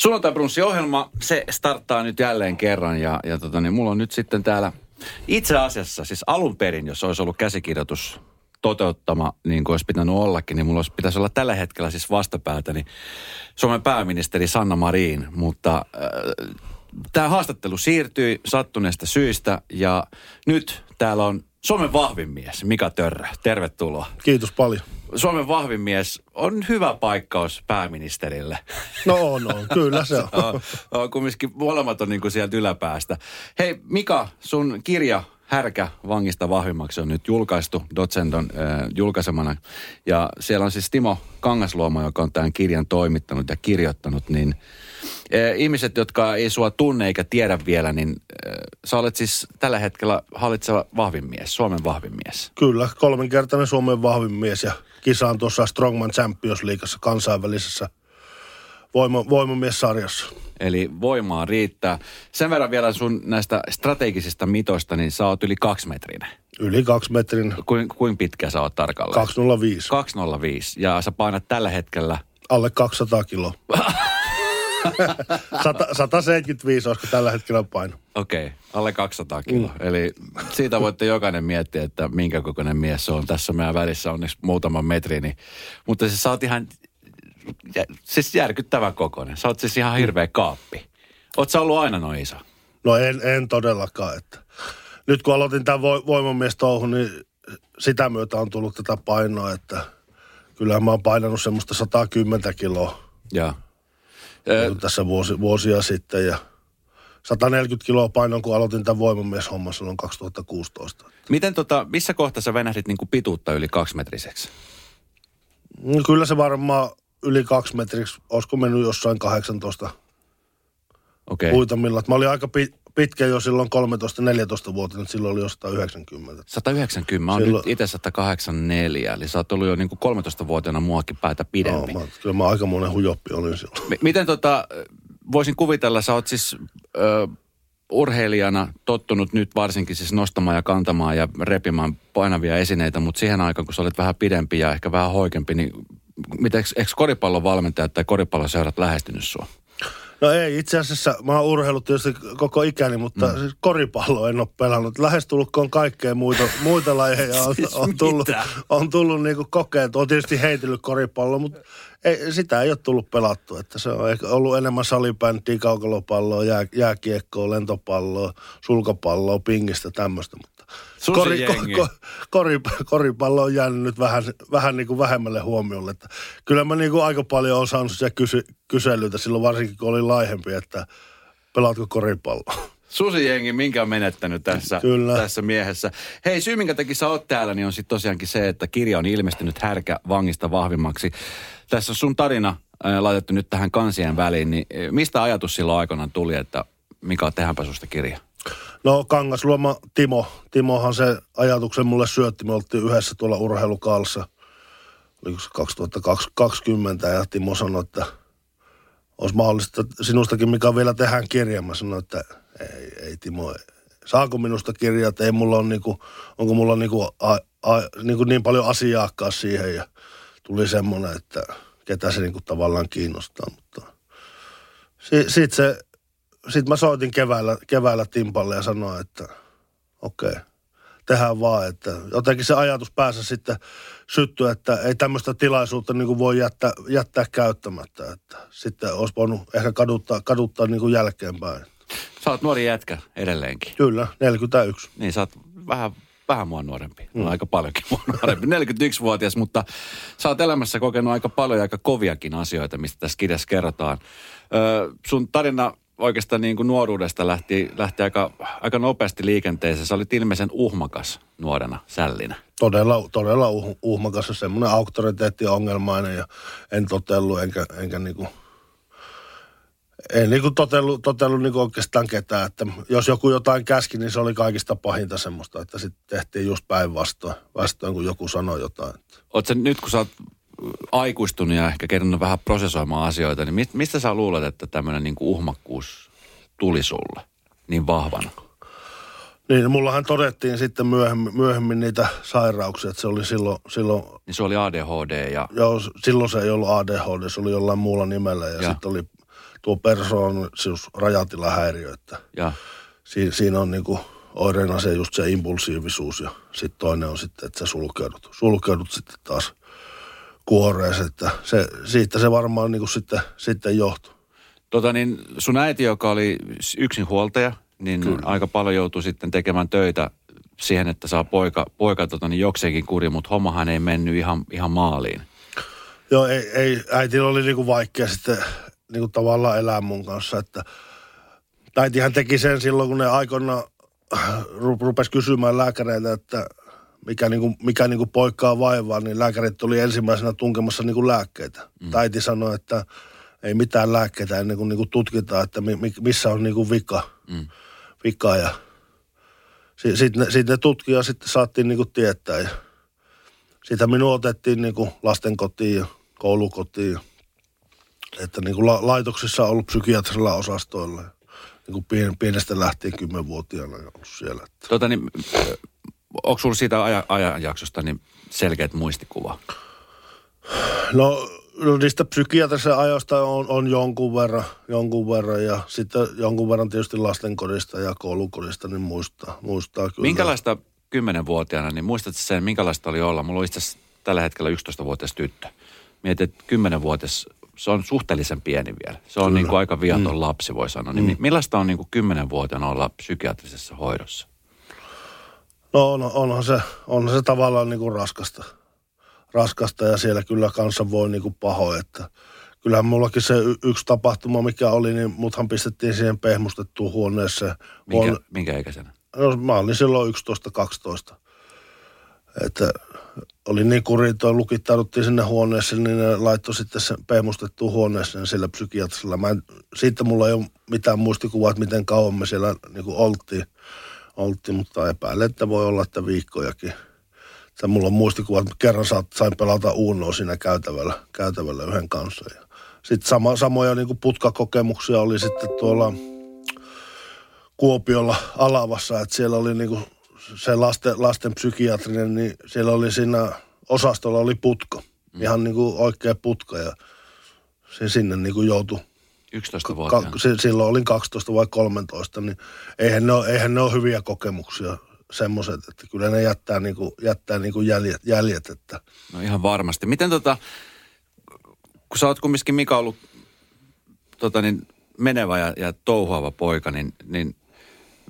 Sunnuntai-brunssi-ohjelma, se starttaa nyt jälleen kerran ja, ja tota, niin mulla on nyt sitten täällä itse asiassa, siis alun perin, jos olisi ollut käsikirjoitus toteuttama, niin kuin olisi pitänyt ollakin, niin mulla olisi, pitäisi olla tällä hetkellä siis vastapäätä, niin Suomen pääministeri Sanna Marin, mutta äh, tämä haastattelu siirtyi sattuneesta syistä ja nyt täällä on Suomen vahvin mies, Mika Törrä. Tervetuloa. Kiitos paljon. Suomen vahvin mies on hyvä paikkaus pääministerille. No on, on. Kyllä se on. on, on kumminkin molemmat on niin kuin sieltä yläpäästä. Hei Mika, sun kirja Härkä vangista vahvimmaksi on nyt julkaistu Dotsendon äh, julkaisemana. Ja siellä on siis Timo Kangasluoma, joka on tämän kirjan toimittanut ja kirjoittanut, niin äh, ihmiset, jotka ei sua tunne eikä tiedä vielä, niin äh, sä olet siis tällä hetkellä hallitseva vahvin mies, Suomen vahvin mies. Kyllä, kolminkertainen Suomen vahvin mies ja kisaan tuossa Strongman Champions Leagueassa kansainvälisessä voima, voimamiessarjassa. Eli voimaa riittää. Sen verran vielä sun näistä strategisista mitoista, niin sä oot yli kaksi metrinen. Yli kaksi metrin. Kuin, kuin pitkä sä oot tarkalleen? 205. 205. Ja sä painat tällä hetkellä? Alle 200 kiloa. 175 olisiko tällä hetkellä paino. Okei, okay, alle 200 kiloa. Mm. Eli siitä voitte jokainen miettiä, että minkä kokoinen mies se on. Tässä meidän välissä onneksi muutaman metri. Niin, mutta siis sä oot ihan siis järkyttävän kokoinen. Sä oot siis ihan hirveä kaappi. Oot sä ollut aina noin iso? No en, en todellakaan. Että. Nyt kun aloitin tämän vo, voimamiestouhun, niin sitä myötä on tullut tätä painoa, että kyllähän mä oon painanut semmoista 110 kiloa. Ja. Niin tässä vuosi, vuosia sitten ja 140 kiloa painon, kun aloitin tämän voimamieshomman silloin 2016. Miten tota, missä kohtaa sä venähdit niin kuin pituutta yli kaksimetriseksi? No, kyllä se varmaan yli kaksi metriksi, olisiko mennyt jossain 18 okay. uitamilla. Mä olin aika pitkä jo silloin 13-14-vuotiaana, silloin oli jo 190. 190, mä oon silloin... nyt itse 184, eli sä oot ollut jo niin kuin 13-vuotiaana muakin päätä pidempi. No, mä, kyllä mä aika monen hujoppi olin silloin. M- miten tota, voisin kuvitella, sä oot siis ö, urheilijana tottunut nyt varsinkin siis nostamaan ja kantamaan ja repimään painavia esineitä, mutta siihen aikaan, kun sä olit vähän pidempi ja ehkä vähän hoikempi, niin miten, eikö koripallon valmentajat tai koripalloseurat lähestynyt sua? No ei, itse asiassa mä oon urheillut tietysti koko ikäni, mutta mm. siis koripallo en ole pelannut. Lähestulkoon kaikkea muita, muita lajeja on, siis on tullut, on tullut niinku kokeet. On tietysti heitellyt koripallo, mutta ei, sitä ei ole tullut pelattu. Että se on ollut enemmän salibändiä, kaukalopalloa, jää, jääkiekkoa, lentopalloa, sulkapalloa, pingistä, tämmöistä. Kori, ko, ko, kori, koripallo on jäänyt nyt vähän, vähän niin kuin vähemmälle huomiolle. Että kyllä mä niin kuin aika paljon olen saanut siellä kysy, kyselyitä silloin varsinkin, kun oli laihempi, että pelaatko koripalloa. Susijengi, minkä on menettänyt tässä, Kyllä. tässä miehessä. Hei, syy minkä takia sä oot täällä, niin on sitten tosiaankin se, että kirja on ilmestynyt härkä vangista vahvimmaksi. Tässä on sun tarina äh, laitettu nyt tähän kansien väliin, niin mistä ajatus silloin aikanaan tuli, että Mika, tehdäänpä susta kirja? No Kangasluoma Timo. Timohan se ajatuksen mulle syötti. Me oltiin yhdessä tuolla urheilukaalassa. Oliko se 2020 ja Timo sanoi, että olisi mahdollista, sinustakin mikä vielä tehdään kirja. Mä sanoin, että ei, ei Timo, saako minusta kirjaa, että ei mulla on niinku, onko mulla niinku, a, a, niinku niin paljon asiakkaa siihen ja tuli semmoinen, että ketä se niinku tavallaan kiinnostaa, mutta sitten se sitten mä soitin keväällä, keväällä Timpalle ja sanoin, että okei, okay, tehdään vaan. Että jotenkin se ajatus päässä sitten syttyä, että ei tämmöistä tilaisuutta niin kuin voi jättää, jättää käyttämättä. Että sitten olisi voinut ehkä kaduttaa, kaduttaa niin kuin jälkeenpäin. Sä oot nuori jätkä edelleenkin. Kyllä, 41. Niin sä oot vähän, vähän mua nuorempi. Mm. aika paljonkin mua nuorempi. 41-vuotias, mutta sä oot elämässä kokenut aika paljon ja aika koviakin asioita, mistä tässä kirjassa kerrotaan. Öö, sun tarina oikeastaan niin kuin nuoruudesta lähti, lähti aika, aika nopeasti liikenteeseen. Sä olit ilmeisen uhmakas nuorena sällinä. Todella, todella uh, uhmakas ja semmoinen auktoriteettiongelmainen ja en totellut enkä, enkä niin kuin, en niin kuin totellut, totellut niin kuin oikeastaan ketään. Että jos joku jotain käski, niin se oli kaikista pahinta semmoista, että sitten tehtiin just päinvastoin, vastoin kun joku sanoi jotain. Oletko nyt, kun sä oot aikuistunut ja ehkä kerran vähän prosessoimaan asioita, niin mistä sä luulet, että tämmöinen niin uhmakkuus tuli sulle niin vahvana? Niin, mullahan todettiin sitten myöhemmin, myöhemmin niitä sairauksia, että se oli silloin... silloin niin se oli ADHD ja... Joo, silloin se ei ollut ADHD, se oli jollain muulla nimellä ja, ja. sitten oli tuo persoonallisuus rajatilahäiriö, että Ja. siinä, siinä on niinku oireena se just se impulsiivisuus ja sitten toinen on sitten, että sä sulkeudut, sulkeudut sitten taas kuoreeseen, että se, siitä se varmaan niinku sitten, sitten johtuu. Tota niin, sun äiti, joka oli yksin huoltaja, niin Kyllä. aika paljon joutui sitten tekemään töitä siihen, että saa poika, poika tota niin jokseenkin kuri, mutta hommahan ei mennyt ihan, ihan maaliin. Joo, ei, ei äitillä oli niinku vaikea sitten niinku tavallaan elää mun kanssa, että äitihän teki sen silloin, kun ne aikoina ru- rupesi kysymään lääkäreiltä, että mikä, niinku, mikä niinku poikkaa vaivaa, niin lääkärit tuli ensimmäisenä tunkemassa niinku lääkkeitä. Mm. Äiti sanoi, että ei mitään lääkkeitä ennen kuin niinku tutkitaan, että mi, mi, missä on niinku vika. Mm. vika ja sitten sit ne, sit ne tutkija sitten saatiin niinku tietää ja siitä minua otettiin niinku lastenkotiin ja koulukotiin. Että niinku la, laitoksissa on ollut psykiatrisilla osastoilla. Niinku pien, pienestä lähtien kymmenvuotiaana ja ollut siellä. Että. Tota niin, onko sulla siitä aja, ajanjaksosta niin selkeät muistikuva? No, no niistä psykiatrisista ajoista on, on jonkun, verran, jonkun verran ja sitten jonkun verran tietysti lastenkodista ja koulukodista, niin muistaa, muistaa kyllä. Minkälaista kymmenenvuotiaana, niin muistatko sen, minkälaista oli olla? Mulla on itse asiassa tällä hetkellä 11-vuotias tyttö. Mietin, että kymmenenvuotias, se on suhteellisen pieni vielä. Se on Kyllä. niin kuin aika viaton mm. lapsi, voi sanoa. Niin mi- millaista on niin kuin kymmenenvuotiaana olla psykiatrisessa hoidossa? No on, onhan, se, onhan se tavallaan niin kuin raskasta. raskasta ja siellä kyllä kanssa voi niin kuin paho, että kyllähän mullakin se y- yksi tapahtuma, mikä oli, niin muthan pistettiin siihen pehmustettuun huoneeseen. Minkä, Huone- minkä ikäisenä? No, mä olin silloin 11-12. Että oli niin kuritoa, lukittauduttiin sinne huoneeseen, niin ne laittoi sitten sen pehmustettuun huoneeseen sillä psykiatrisella. Mä en, siitä mulla ei ole mitään muistikuvaa, että miten kauan me siellä niin kuin oltiin, oltiin, mutta epäilen, että voi olla, että viikkojakin. Että mulla on muistikuva, että kerran sain pelata Unoa siinä käytävällä, käytävällä yhden kanssa. Ja sitten sama, samoja niin kuin putkakokemuksia oli sitten tuolla Kuopiolla Alavassa, että siellä oli niinku se lasten, lasten psykiatrinen, niin siellä oli siinä osastolla oli putka. Mm. Ihan niinku oikea putka ja se sinne niinku joutui. 11-vuotiaana. Ka, se, silloin olin 12 vai 13, niin eihän ne ole, eihän ne ole hyviä kokemuksia semmoiset, että kyllä ne jättää, niinku, jättää niinku jäljet, jäljet, että No ihan varmasti. Miten tota, kun sä oot kumminkin Mika ollut tota niin, menevä ja, ja touhuava poika, niin, niin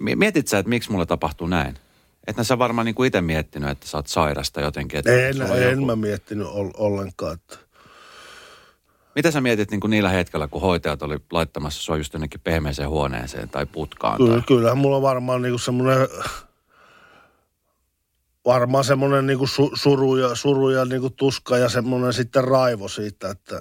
mi- mietit sä, että miksi mulle tapahtuu näin? Että sä varmaan niin itse miettinyt, että sä oot sairasta jotenkin. Että en, en joku- mä miettinyt ol, ollenkaan, että Mitä sä mietit niin kuin niillä hetkellä, kun hoitajat oli laittamassa sua just jonnekin pehmeeseen huoneeseen tai putkaan? Kyllä, Tai... kyllähän mulla on varmaan niinku semmoinen, varmaan semmoinen niinku su, suru ja, suru ja niinku tuska ja semmoinen sitten raivo siitä, että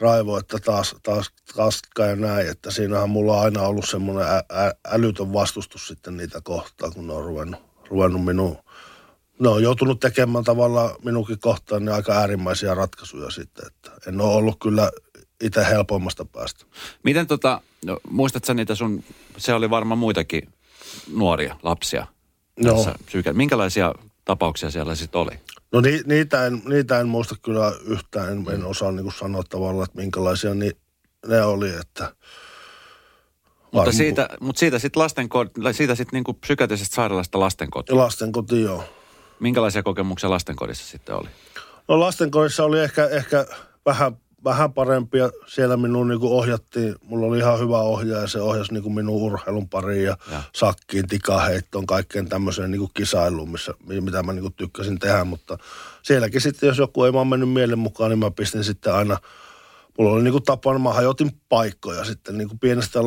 raivo, että taas, taas, taas käy näin, että siinähän mulla on aina ollut semmoinen ä, ä, älytön vastustus sitten niitä kohtaan, kun ne on ruvennut, ruvennut minun, ne on joutunut tekemään tavallaan minunkin kohtaan niin aika äärimmäisiä ratkaisuja sitten, että en ole ollut kyllä itse helpoimmasta päästä. Miten tota, no, muistat sä niitä sun, se oli varmaan muitakin nuoria, lapsia Joo. tässä Minkälaisia tapauksia siellä sitten oli? No ni, niitä, en, niitä en muista kyllä yhtään, en, en osaa niin sanoa tavallaan, että minkälaisia ni, ne oli, että... Mutta varm- siitä, mutta siitä sitten lastenkot, siitä sit niinku psykiatrisesta sairaalasta lastenkoti. Lastenkoti, joo. Minkälaisia kokemuksia lastenkodissa sitten oli? No lastenkodissa oli ehkä, ehkä vähän, vähän parempia. Siellä minun niin ohjattiin, mulla oli ihan hyvä ohjaaja, se ohjasi niin minun urheilun pariin ja, Ja. sakkiin, tikaheittoon, kaikkeen tämmöiseen niin kisailuun, missä, mitä mä niin tykkäsin tehdä. Mutta sielläkin sitten, jos joku ei vaan mennyt mielen mukaan, niin mä pistin sitten aina, mulla oli niin kuin tapana, mä hajotin paikkoja sitten niin kuin pienestä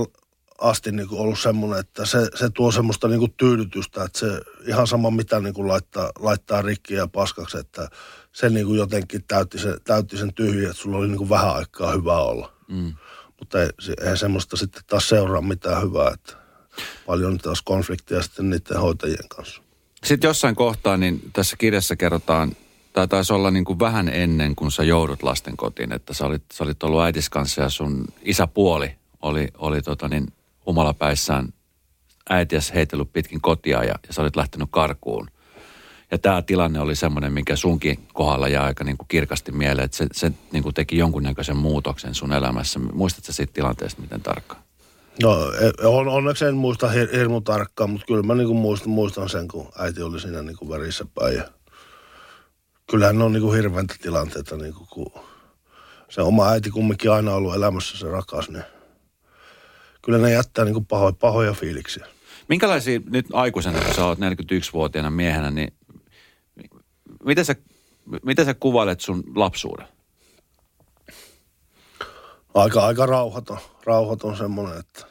asti niin kuin ollut semmoinen, että se, se tuo semmoista niin kuin tyydytystä, että se ihan sama mitä niin kuin laittaa, laittaa rikki ja paskaksi, että se niin kuin jotenkin täytti, se, täytti sen tyhjä, että sulla oli niin kuin vähän aikaa hyvä olla. Mm. Mutta ei, ei semmoista sitten taas seuraa mitään hyvää, että paljon taas konflikteja sitten niiden hoitajien kanssa. Sitten jossain kohtaa, niin tässä kirjassa kerrotaan, tai taisi olla niin kuin vähän ennen kuin sä joudut lastenkotiin, että sä olit, sä olit ollut äitis kanssa ja sun isäpuoli oli, oli tota niin, humalapäissään äitiäs heitellyt pitkin kotia ja, ja sä olit lähtenyt karkuun. Ja tämä tilanne oli semmoinen, mikä sunkin kohdalla jää aika niin kuin kirkasti mieleen, että se, se niin kuin teki jonkunnäköisen muutoksen sun elämässä. Muistatko siitä tilanteesta miten tarkkaan? No e- on, onneksi en muista hir, hirmu tarkkaan, mutta kyllä mä niinku muistan, muistan sen, kun äiti oli siinä niinku värissä päin. Ja kyllähän ne on niinku hirveäntä tilanteita, niinku, kun se oma äiti kumminkin aina ollut elämässä se rakas, niin kyllä ne jättää niinku pahoja, pahoja fiiliksiä. Minkälaisia nyt aikuisena, kun sä oot 41-vuotiaana miehenä, niin miten sä, miten sä kuvailet sun lapsuuden? Aika, aika rauhaton, rauhaton semmoinen, että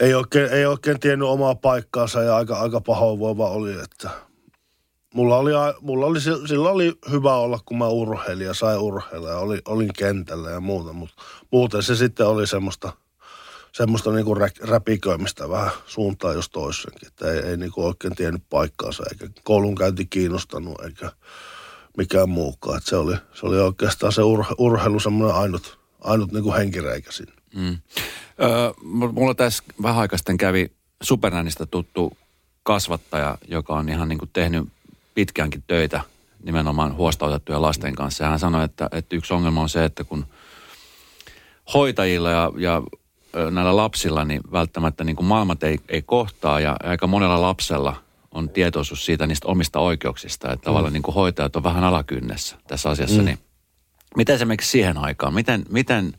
ei oikein, ei oikein tiennyt omaa paikkaansa ja aika, aika pahoinvoiva oli, että mulla oli, mulla oli, sillä oli hyvä olla, kun mä urheilin ja sai urheilla ja oli, olin kentällä ja muuta, mutta muuten se sitten oli semmoista, semmoista niinku räpiköimistä vähän suuntaan jos toisenkin, että ei, ei niinku oikein tiennyt paikkaansa eikä koulunkäynti kiinnostanut eikä mikään muukaan. Että se, oli, se oli oikeastaan se ur, urheilu semmoinen ainut, ainut niinku henkireikä siinä. Mm. Öö, mulla tässä vähän aikaa sitten kävi Supernänistä tuttu kasvattaja, joka on ihan niin kuin tehnyt pitkäänkin töitä nimenomaan huostautettuja lasten kanssa. Ja hän sanoi, että, että yksi ongelma on se, että kun hoitajilla ja, ja näillä lapsilla, niin välttämättä niin kuin maailmat ei, ei kohtaa ja aika monella lapsella on tietoisuus siitä niistä omista oikeuksista, että mm. tavallaan niin kuin hoitajat on vähän alakynnessä tässä asiassa. Mm. Niin miten se miksi siihen aikaan? Miten, miten,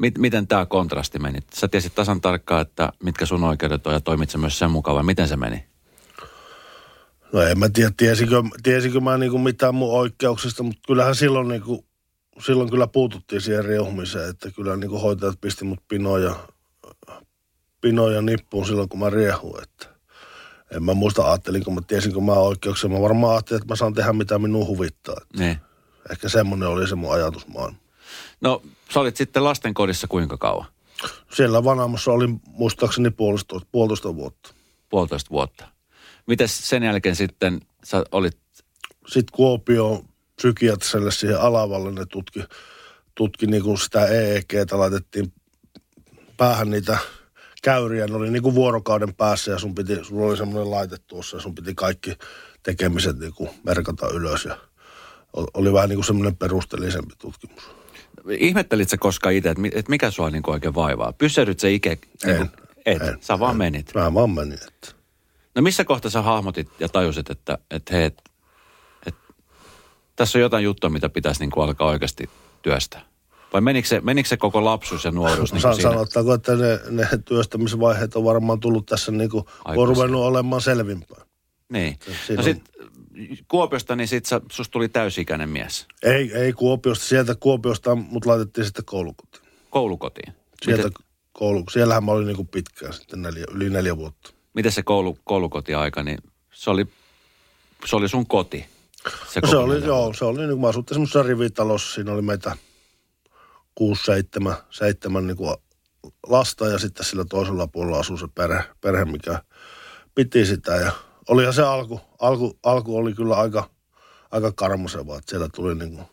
mit, miten tämä kontrasti meni? Sä tiesit tasan tarkkaan, että mitkä sun oikeudet on ja toimit myös sen mukaan vai miten se meni? No en mä tiedä, tiesikö, tiesikö mä niinku mitään mun oikeuksista, mutta kyllähän silloin, niinku, silloin kyllä puututtiin siihen riehumiseen, että kyllä niinku hoitajat pisti mut pinoja, pinoja nippuun silloin, kun mä riehuin, että en mä muista ajattelinko, mä tiesinkö mä oikeuksia. Mä varmaan ajattelin, että mä saan tehdä mitä minun huvittaa. Ne. Ehkä semmoinen oli se mun ajatusmaan. No, sä olit sitten lastenkodissa kuinka kauan? Siellä vanhemmassa oli muistaakseni puolitoista, puolitoista vuotta. Puolitoista vuotta. Mites sen jälkeen sitten sä olit? Sitten Kuopio psykiatriselle siihen alavalle ne tutki, tutki niin kuin sitä EEGtä, laitettiin päähän niitä käyriä, ne oli niin kuin vuorokauden päässä ja sun piti, sulla oli semmoinen laite tuossa ja sun piti kaikki tekemiset niin kuin merkata ylös ja oli vähän niin kuin semmoinen perusteellisempi tutkimus. Ihmettelit sä koskaan itse, että mikä sua niin oikein vaivaa? Pysähdyt se ikä? Niin kuin, et, en, sä vaan en. menit. Mä vaan menin. Että. No missä kohtaa sä hahmotit ja tajusit, että, että hei, että, että tässä on jotain juttua, mitä pitäisi niin kuin alkaa oikeasti työstää? Vai menikö se, menikö se koko lapsuus ja nuoruus niin San, Sanottaako, että ne, ne työstämisvaiheet on varmaan tullut tässä niin kuin, on ruvennut olemaan selvimpää. Niin. no sit, Kuopiosta, niin sit sä, susta tuli täysikäinen mies. Ei, ei Kuopiosta. Sieltä Kuopiosta mut laitettiin sitten koulukotiin. Koulukotiin? Sieltä Miten? koulu, siellähän mä olin niin kuin pitkään sitten neljä, yli neljä vuotta. Miten se koulu, koulukotiaika, niin se oli, se oli sun koti? Se, no se oli, joo, se oli, niin kuin mä asuttiin semmoisessa rivitalossa, siinä oli meitä kuusi, seitsemän, seitsemän niin kuin lasta ja sitten sillä toisella puolella asui se perhe, perhe mikä piti sitä ja olihan se alku, alku, alku oli kyllä aika, aika karmuseva, että siellä tuli niin kuin,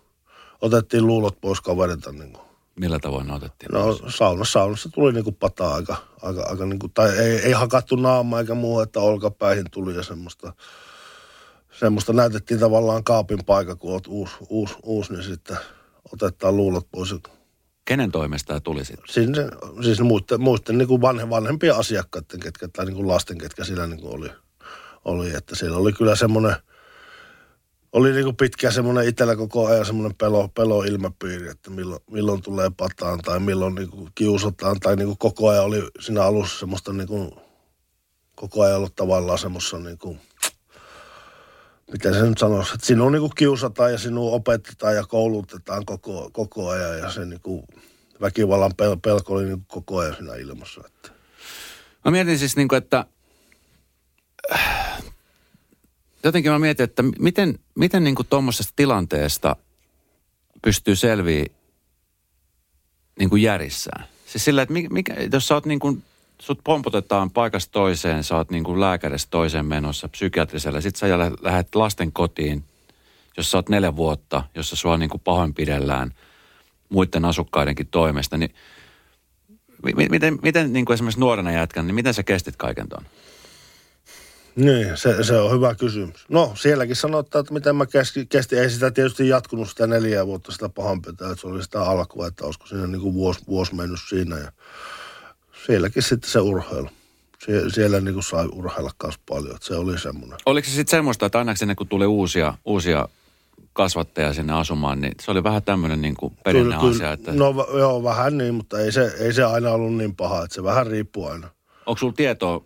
otettiin luulot pois kaverilta niin kuin. Millä tavoin ne otettiin? No saunassa, saunassa tuli niin kuin pataa aika, aika, aika niin kuin, tai ei, ei hakattu naama eikä muu, että olkapäihin tuli ja semmoista, semmoista näytettiin tavallaan kaapin paikka, kun oot uusi, uusi, uusi niin sitten otetaan luulot pois Kenen toimesta tuli sitten? Siis, siis muisten, muisten niin kuin vanhe, vanhempien asiakkaiden, ketkä, tai niin kuin lasten, ketkä siellä niin kuin oli, oli. Että siellä oli kyllä semmoinen, oli niin kuin pitkä semmoinen itsellä koko ajan semmoinen pelo, pelo ilmapiiri, että milloin, milloin tulee pataan tai milloin niin kuin kiusataan. Tai niin kuin koko ajan oli siinä alussa semmoista niin kuin, koko ajan ollut tavallaan semmoista niin kuin, miten se nyt sanoisi, että sinua niin kiusataan ja sinua opetetaan ja koulutetaan koko, koko ajan ja se niin kuin väkivallan pel- pelko oli niin koko ajan siinä ilmassa. Että. Mä mietin siis niin kuin, että jotenkin mä mietin, että miten, miten niin tuommoisesta tilanteesta pystyy selviä niin kuin järissään. Siis sillä, että mikä, jos sä oot niin kuin sut pompotetaan paikasta toiseen, sä oot niin kuin lääkäristä toiseen menossa, psykiatrisella. Sitten sä lähdet lasten kotiin, jos sä oot neljä vuotta, jossa sua niin kuin pahoinpidellään muiden asukkaidenkin toimesta. Niin miten, miten niin kuin esimerkiksi nuorena jätkän, niin miten sä kestit kaiken ton? Niin, se, se on hyvä kysymys. No, sielläkin sanotaan, että miten mä kestin, kestin. Ei sitä tietysti jatkunut sitä neljä vuotta sitä pahanpetää, että se oli sitä alkua, että olisiko siinä niin kuin vuosi, vuosi mennyt siinä. Ja sielläkin sitten se urheilu. Sie, siellä niin kuin sai urheilla myös paljon, että se oli semmoinen. Oliko se sitten semmoista, että aina sinne kun tuli uusia, uusia kasvattaja sinne asumaan, niin se oli vähän tämmöinen niin kuin perinne asia. Että... No joo, vähän niin, mutta ei se, ei se aina ollut niin paha, että se vähän riippuu aina. Onko sulla tietoa,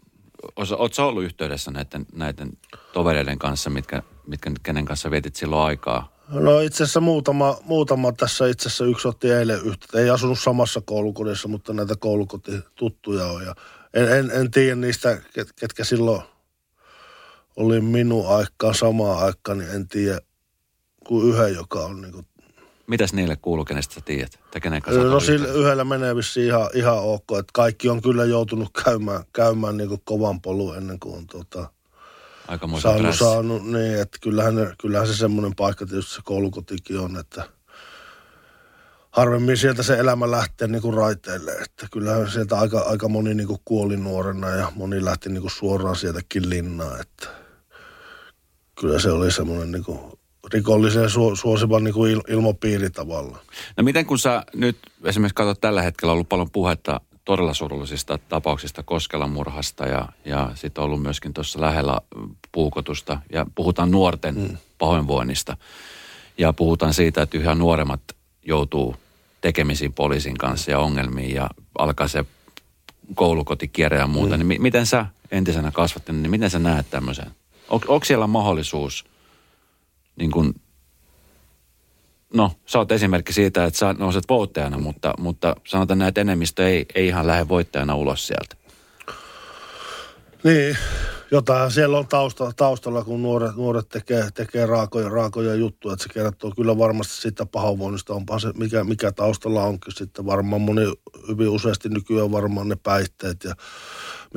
oletko ollut yhteydessä näiden, näiden tovereiden kanssa, mitkä, mitkä, kenen kanssa vietit silloin aikaa? No itse asiassa muutama, muutama tässä itse asiassa yksi otti eilen yhteyttä. Ei asunut samassa koulukodissa, mutta näitä koulukotituttuja on. Ja en, en, en tiedä niistä, ket, ketkä silloin oli minun aikaan samaan aikaan, niin en tiedä kuin yhden, joka on niin Mitäs niille kuuluu, kenestä sä tiedät? Tai kenen kanssa no sillä yhdellä menee vissiin ihan, ihan ok, että kaikki on kyllä joutunut käymään, käymään niin kuin kovan polun ennen kuin on tota, Aika saanut, saanut, niin, että kyllähän, ne, kyllähän se semmoinen paikka tietysti se koulukotikin on, että harvemmin sieltä se elämä lähtee niin kuin raiteille, että kyllähän sieltä aika, aika moni niin kuin kuoli nuorena ja moni lähti niin kuin suoraan sieltäkin linnaan, että kyllä se oli semmoinen niin kuin rikollisen su, suosivan niin kuin il, ilmapiiri tavallaan. No miten kun sä nyt esimerkiksi katsot tällä hetkellä on ollut paljon puhetta todella surullisista tapauksista Koskelan murhasta ja, ja sitten on ollut myöskin tuossa lähellä puukotusta ja puhutaan nuorten mm. pahoinvoinnista ja puhutaan siitä, että yhä nuoremmat joutuu tekemisiin poliisin kanssa ja ongelmiin ja alkaa se koulukotikierre ja muuta. Mm. Niin miten sä entisenä kasvattina, niin miten sä näet tämmöisen? On, onko siellä mahdollisuus – niin kuin, no sä oot esimerkki siitä, että sä nouset voittajana, mutta, mutta sanotaan näin, että enemmistö ei, ei ihan lähde voittajana ulos sieltä. Niin, jotain siellä on tausta, taustalla, kun nuoret, nuoret tekee, tekee raakoja, raakoja juttuja, että se kertoo kyllä varmasti siitä pahoinvoinnista, onpa se, mikä, mikä taustalla onkin sitten varmaan moni, hyvin useasti nykyään varmaan ne päihteet ja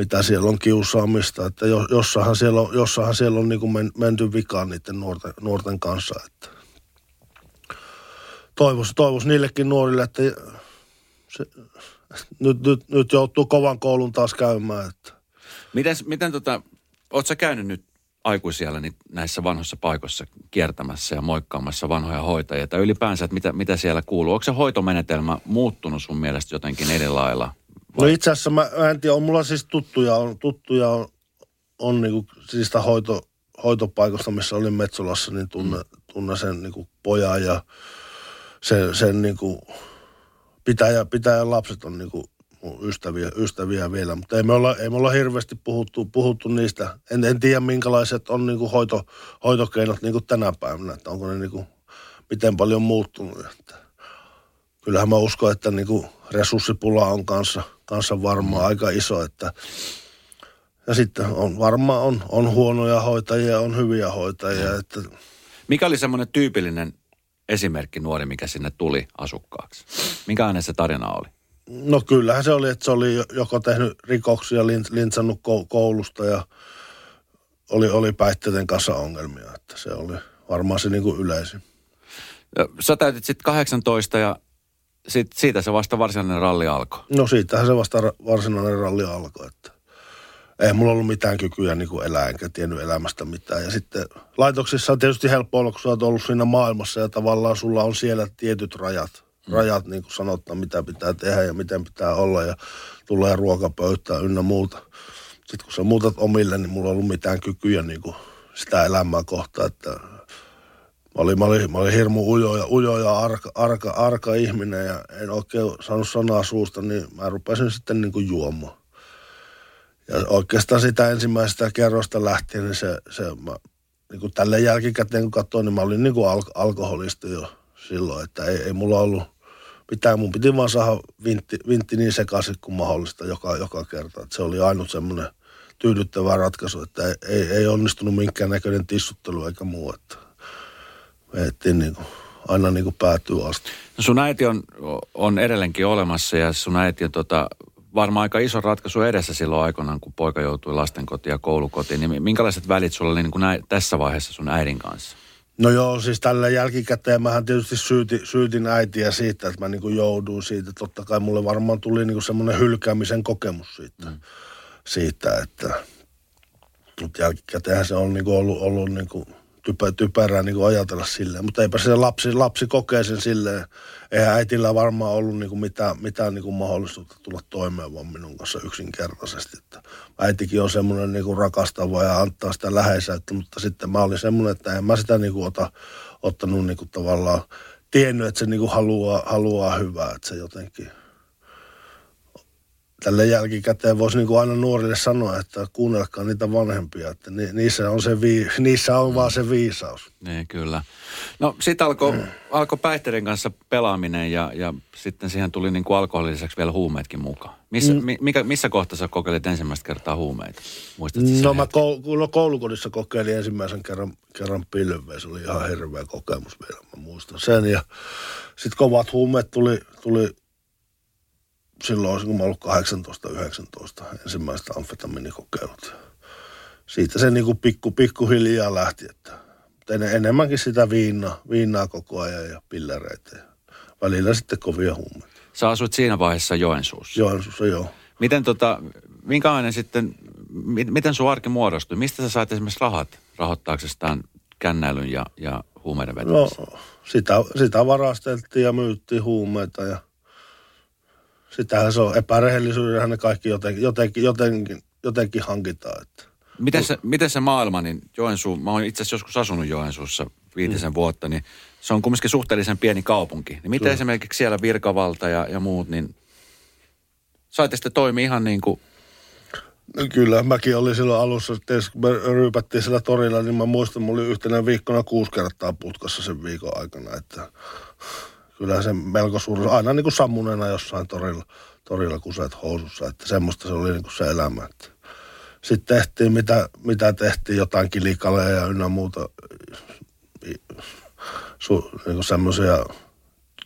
mitä siellä on kiusaamista, että jossahan siellä on, jossahan siellä on niin kuin men, menty vikaan niiden nuorten, nuorten kanssa, että toivoisi toivos niillekin nuorille, että se, nyt, nyt, nyt joutuu kovan koulun taas käymään. Että. Miten, miten tota, oot sä käynyt nyt aikuisia niin näissä vanhoissa paikoissa kiertämässä ja moikkaamassa vanhoja hoitajia, tai ylipäänsä, että mitä, mitä siellä kuuluu? Onko se hoitomenetelmä muuttunut sun mielestä jotenkin eri lailla No itse asiassa mä, mä en tiedä, on mulla siis tuttuja, on, tuttuja on, on niinku, siis sitä hoito, hoitopaikasta, missä olin Metsolassa, niin tunne, mm. tunne sen niinku pojan ja sen, sen niinku pitäjä, pitäjän lapset on niinku ystäviä, ystäviä vielä, mutta ei me olla, ei me olla hirveästi puhuttu, puhuttu niistä. En, en tiedä, minkälaiset on niinku hoito, hoitokeinot niinku tänä päivänä, että onko ne niinku, miten paljon muuttunut. Että kyllähän mä uskon, että niinku resurssipula on kanssa – kanssa varmaan aika iso, että ja sitten on varmaan on, on huonoja hoitajia, on hyviä hoitajia. Että... Mikä oli semmoinen tyypillinen esimerkki nuori, mikä sinne tuli asukkaaksi? Minkälainen se tarina oli? No kyllähän se oli, että se oli joko tehnyt rikoksia, lintsannut koulusta ja oli, oli päihteiden kanssa ongelmia. Että se oli varmaan se niin kuin yleisin. Sä täytit sitten 18 ja sit, siitä se vasta varsinainen ralli alkoi. No siitähän se vasta varsinainen ralli alkoi, että ei mulla ollut mitään kykyä niin kuin elää, enkä tiennyt elämästä mitään. Ja sitten laitoksissa on tietysti helppo olla, kun sä oot ollut siinä maailmassa ja tavallaan sulla on siellä tietyt rajat. Mm. Rajat, niin kuin sanotaan, mitä pitää tehdä ja miten pitää olla ja tulee ruokapöytään ynnä muuta. Sitten kun sä muutat omille, niin mulla ei ollut mitään kykyä niin kuin sitä elämää kohtaan, että Mä olin, mä olin, mä olin hirmu ujo ja, ujo ja arka, arka, arka ihminen ja en oikein saanut sanaa suusta, niin mä rupesin sitten niin kuin juomaan. Ja oikeastaan sitä ensimmäisestä kerrosta lähtien, niin se, se mä, niin kuin tälle jälkikäteen kun katsoin, niin mä olin niin kuin al- alkoholisti jo silloin, että ei, ei mulla ollut mitään. Mun piti vaan saada vintti, vintti niin sekaisin kuin mahdollista joka, joka kerta. Että se oli ainut semmoinen tyydyttävä ratkaisu, että ei, ei, ei onnistunut minkään näköinen tissuttelu eikä muu. Että veettiin niin kuin, aina niin kuin päätyy asti. No sun äiti on, on edelleenkin olemassa ja sun äiti on tota, varmaan aika iso ratkaisu edessä silloin aikoinaan, kun poika joutui lastenkotiin ja koulukotiin. Niin minkälaiset välit sulla oli niin kuin näin, tässä vaiheessa sun äidin kanssa? No joo, siis tällä jälkikäteen mähän tietysti syyti, syytin äitiä siitä, että mä niin kuin jouduin siitä. Totta kai mulle varmaan tuli niin kuin semmoinen hylkäämisen kokemus siitä, mm. siitä että Mutta jälkikäteenhän se on niinku ollut, ollut niinku typä, typerää niinku ajatella silleen. Mutta eipä se lapsi, lapsi kokee sen silleen. Eihän äitillä varmaan ollut niinku mitään, mitään niinku mahdollisuutta tulla toimeen vaan minun kanssa yksinkertaisesti. Että äitikin on semmoinen niinku rakastava ja antaa sitä läheisyyttä, mutta sitten mä olin semmoinen, että en mä sitä niinku ota, ottanut niinku tavallaan tiennyt, että se niinku haluaa, haluaa hyvää, että se jotenkin tälle jälkikäteen voisi niin kuin aina nuorille sanoa, että kuunnelkaa niitä vanhempia, että ni, niissä on, se vii, niissä on mm. vaan se viisaus. Niin, kyllä. No sitten alkoi mm. alko päihteiden kanssa pelaaminen ja, ja sitten siihen tuli niin kuin alkoholin lisäksi vielä huumeetkin mukaan. Missä, mm. mikä, missä kohtaa sä kokeilit ensimmäistä kertaa huumeita? Muistatko no mä koul- no, koulukodissa kokeilin ensimmäisen kerran, kerran pilveä. Se oli ihan hirveä kokemus vielä, mä muistan sen. Ja sitten kovat huumeet tuli, tuli silloin, kun mä ollut 18-19, ensimmäiset amfetamiinikokeilut. Siitä se niin kuin pikku, pikkuhiljaa lähti, että en, enemmänkin sitä viinaa, viinaa koko ajan ja pillereitä ja välillä sitten kovia huumeita. Sä asuit siinä vaiheessa Joensuussa? Joensuussa, joo. Miten tota, minkälainen sitten, miten sun arki muodostui? Mistä sä sait esimerkiksi rahat rahoittaaksestaan kännäilyn ja, ja huumeiden vetämisen? No, sitä, sitä varasteltiin ja myyttiin huumeita ja – sitähän se on epärehelliydenhän ne kaikki jotenkin, jotenkin, jotenkin, jotenkin hankitaan. Että. Miten se, miten se maailma, niin Joensuu, mä oon itse asiassa joskus asunut Joensuussa viitisen mm. vuotta, niin se on kumminkin suhteellisen pieni kaupunki. Niin miten Kyllä. esimerkiksi siellä virkavalta ja, ja muut, niin saitte sitten toimia ihan niin kuin No kyllä, mäkin olin silloin alussa, kun me ryypättiin sillä torilla, niin mä muistan, mulla oli yhtenä viikkona kuusi kertaa putkassa sen viikon aikana, että kyllä se melko suuri, aina niin kuin sammunena jossain torilla, torilla kuseet housussa, että semmoista se oli niin kuin se elämä. Että. Sitten tehtiin mitä, mitä tehtiin, jotain kilikaleja ja ynnä muuta, su, niin kuin semmoisia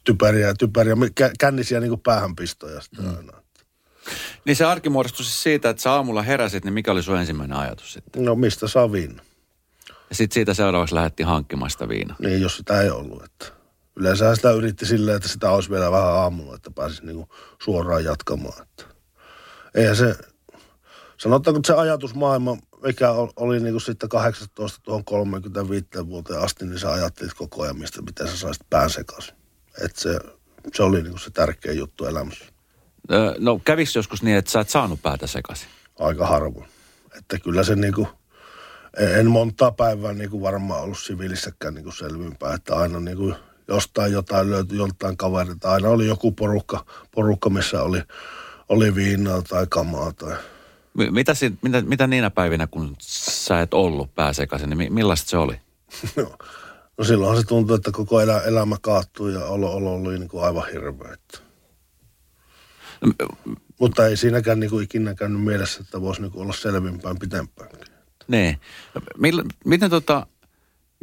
typeriä, typeriä, kännisiä niin kuin päähänpistoja sitten mm. aina. Niin se arki muodostui siis siitä, että sä aamulla heräsit, niin mikä oli sun ensimmäinen ajatus sitten? No mistä saa viina. Ja sitten siitä seuraavaksi lähdettiin hankkimaan sitä viinaa. Niin, jos sitä ei ollut. Että yleensä sitä yritti silleen, että sitä olisi vielä vähän aamulla, että pääsisi niinku suoraan jatkamaan. Että eihän se, sanotaanko, että se ajatusmaailma, mikä oli niinku sitten 18 tuohon 35 vuoteen asti, niin sä ajattelit koko ajan, mistä, miten sä saisit pään sekaisin. Että se, se oli niinku se tärkeä juttu elämässä. No kävikö joskus niin, että sä et saanut päätä sekaisin? Aika harvoin. Että kyllä se niinku, en montaa päivää niinku varmaan ollut siviilissäkään niinku selvinpäin, että aina niinku jostain jotain löytyi joltain kaverilta. Aina oli joku porukka, porukka missä oli, oli viinaa tai kamaa tai... Mitä, mitä, mitä niinä päivinä, kun sä et ollut pääsekaisin, niin millaista se oli? no, no silloin se tuntui, että koko elä, elämä kaattuu ja olo, olo oli niin kuin aivan hirveä. No, Mutta ei siinäkään niin kuin ikinä käynyt mielessä, että voisi niin kuin olla selvinpäin pitempäänkin. Niin. Miten tota,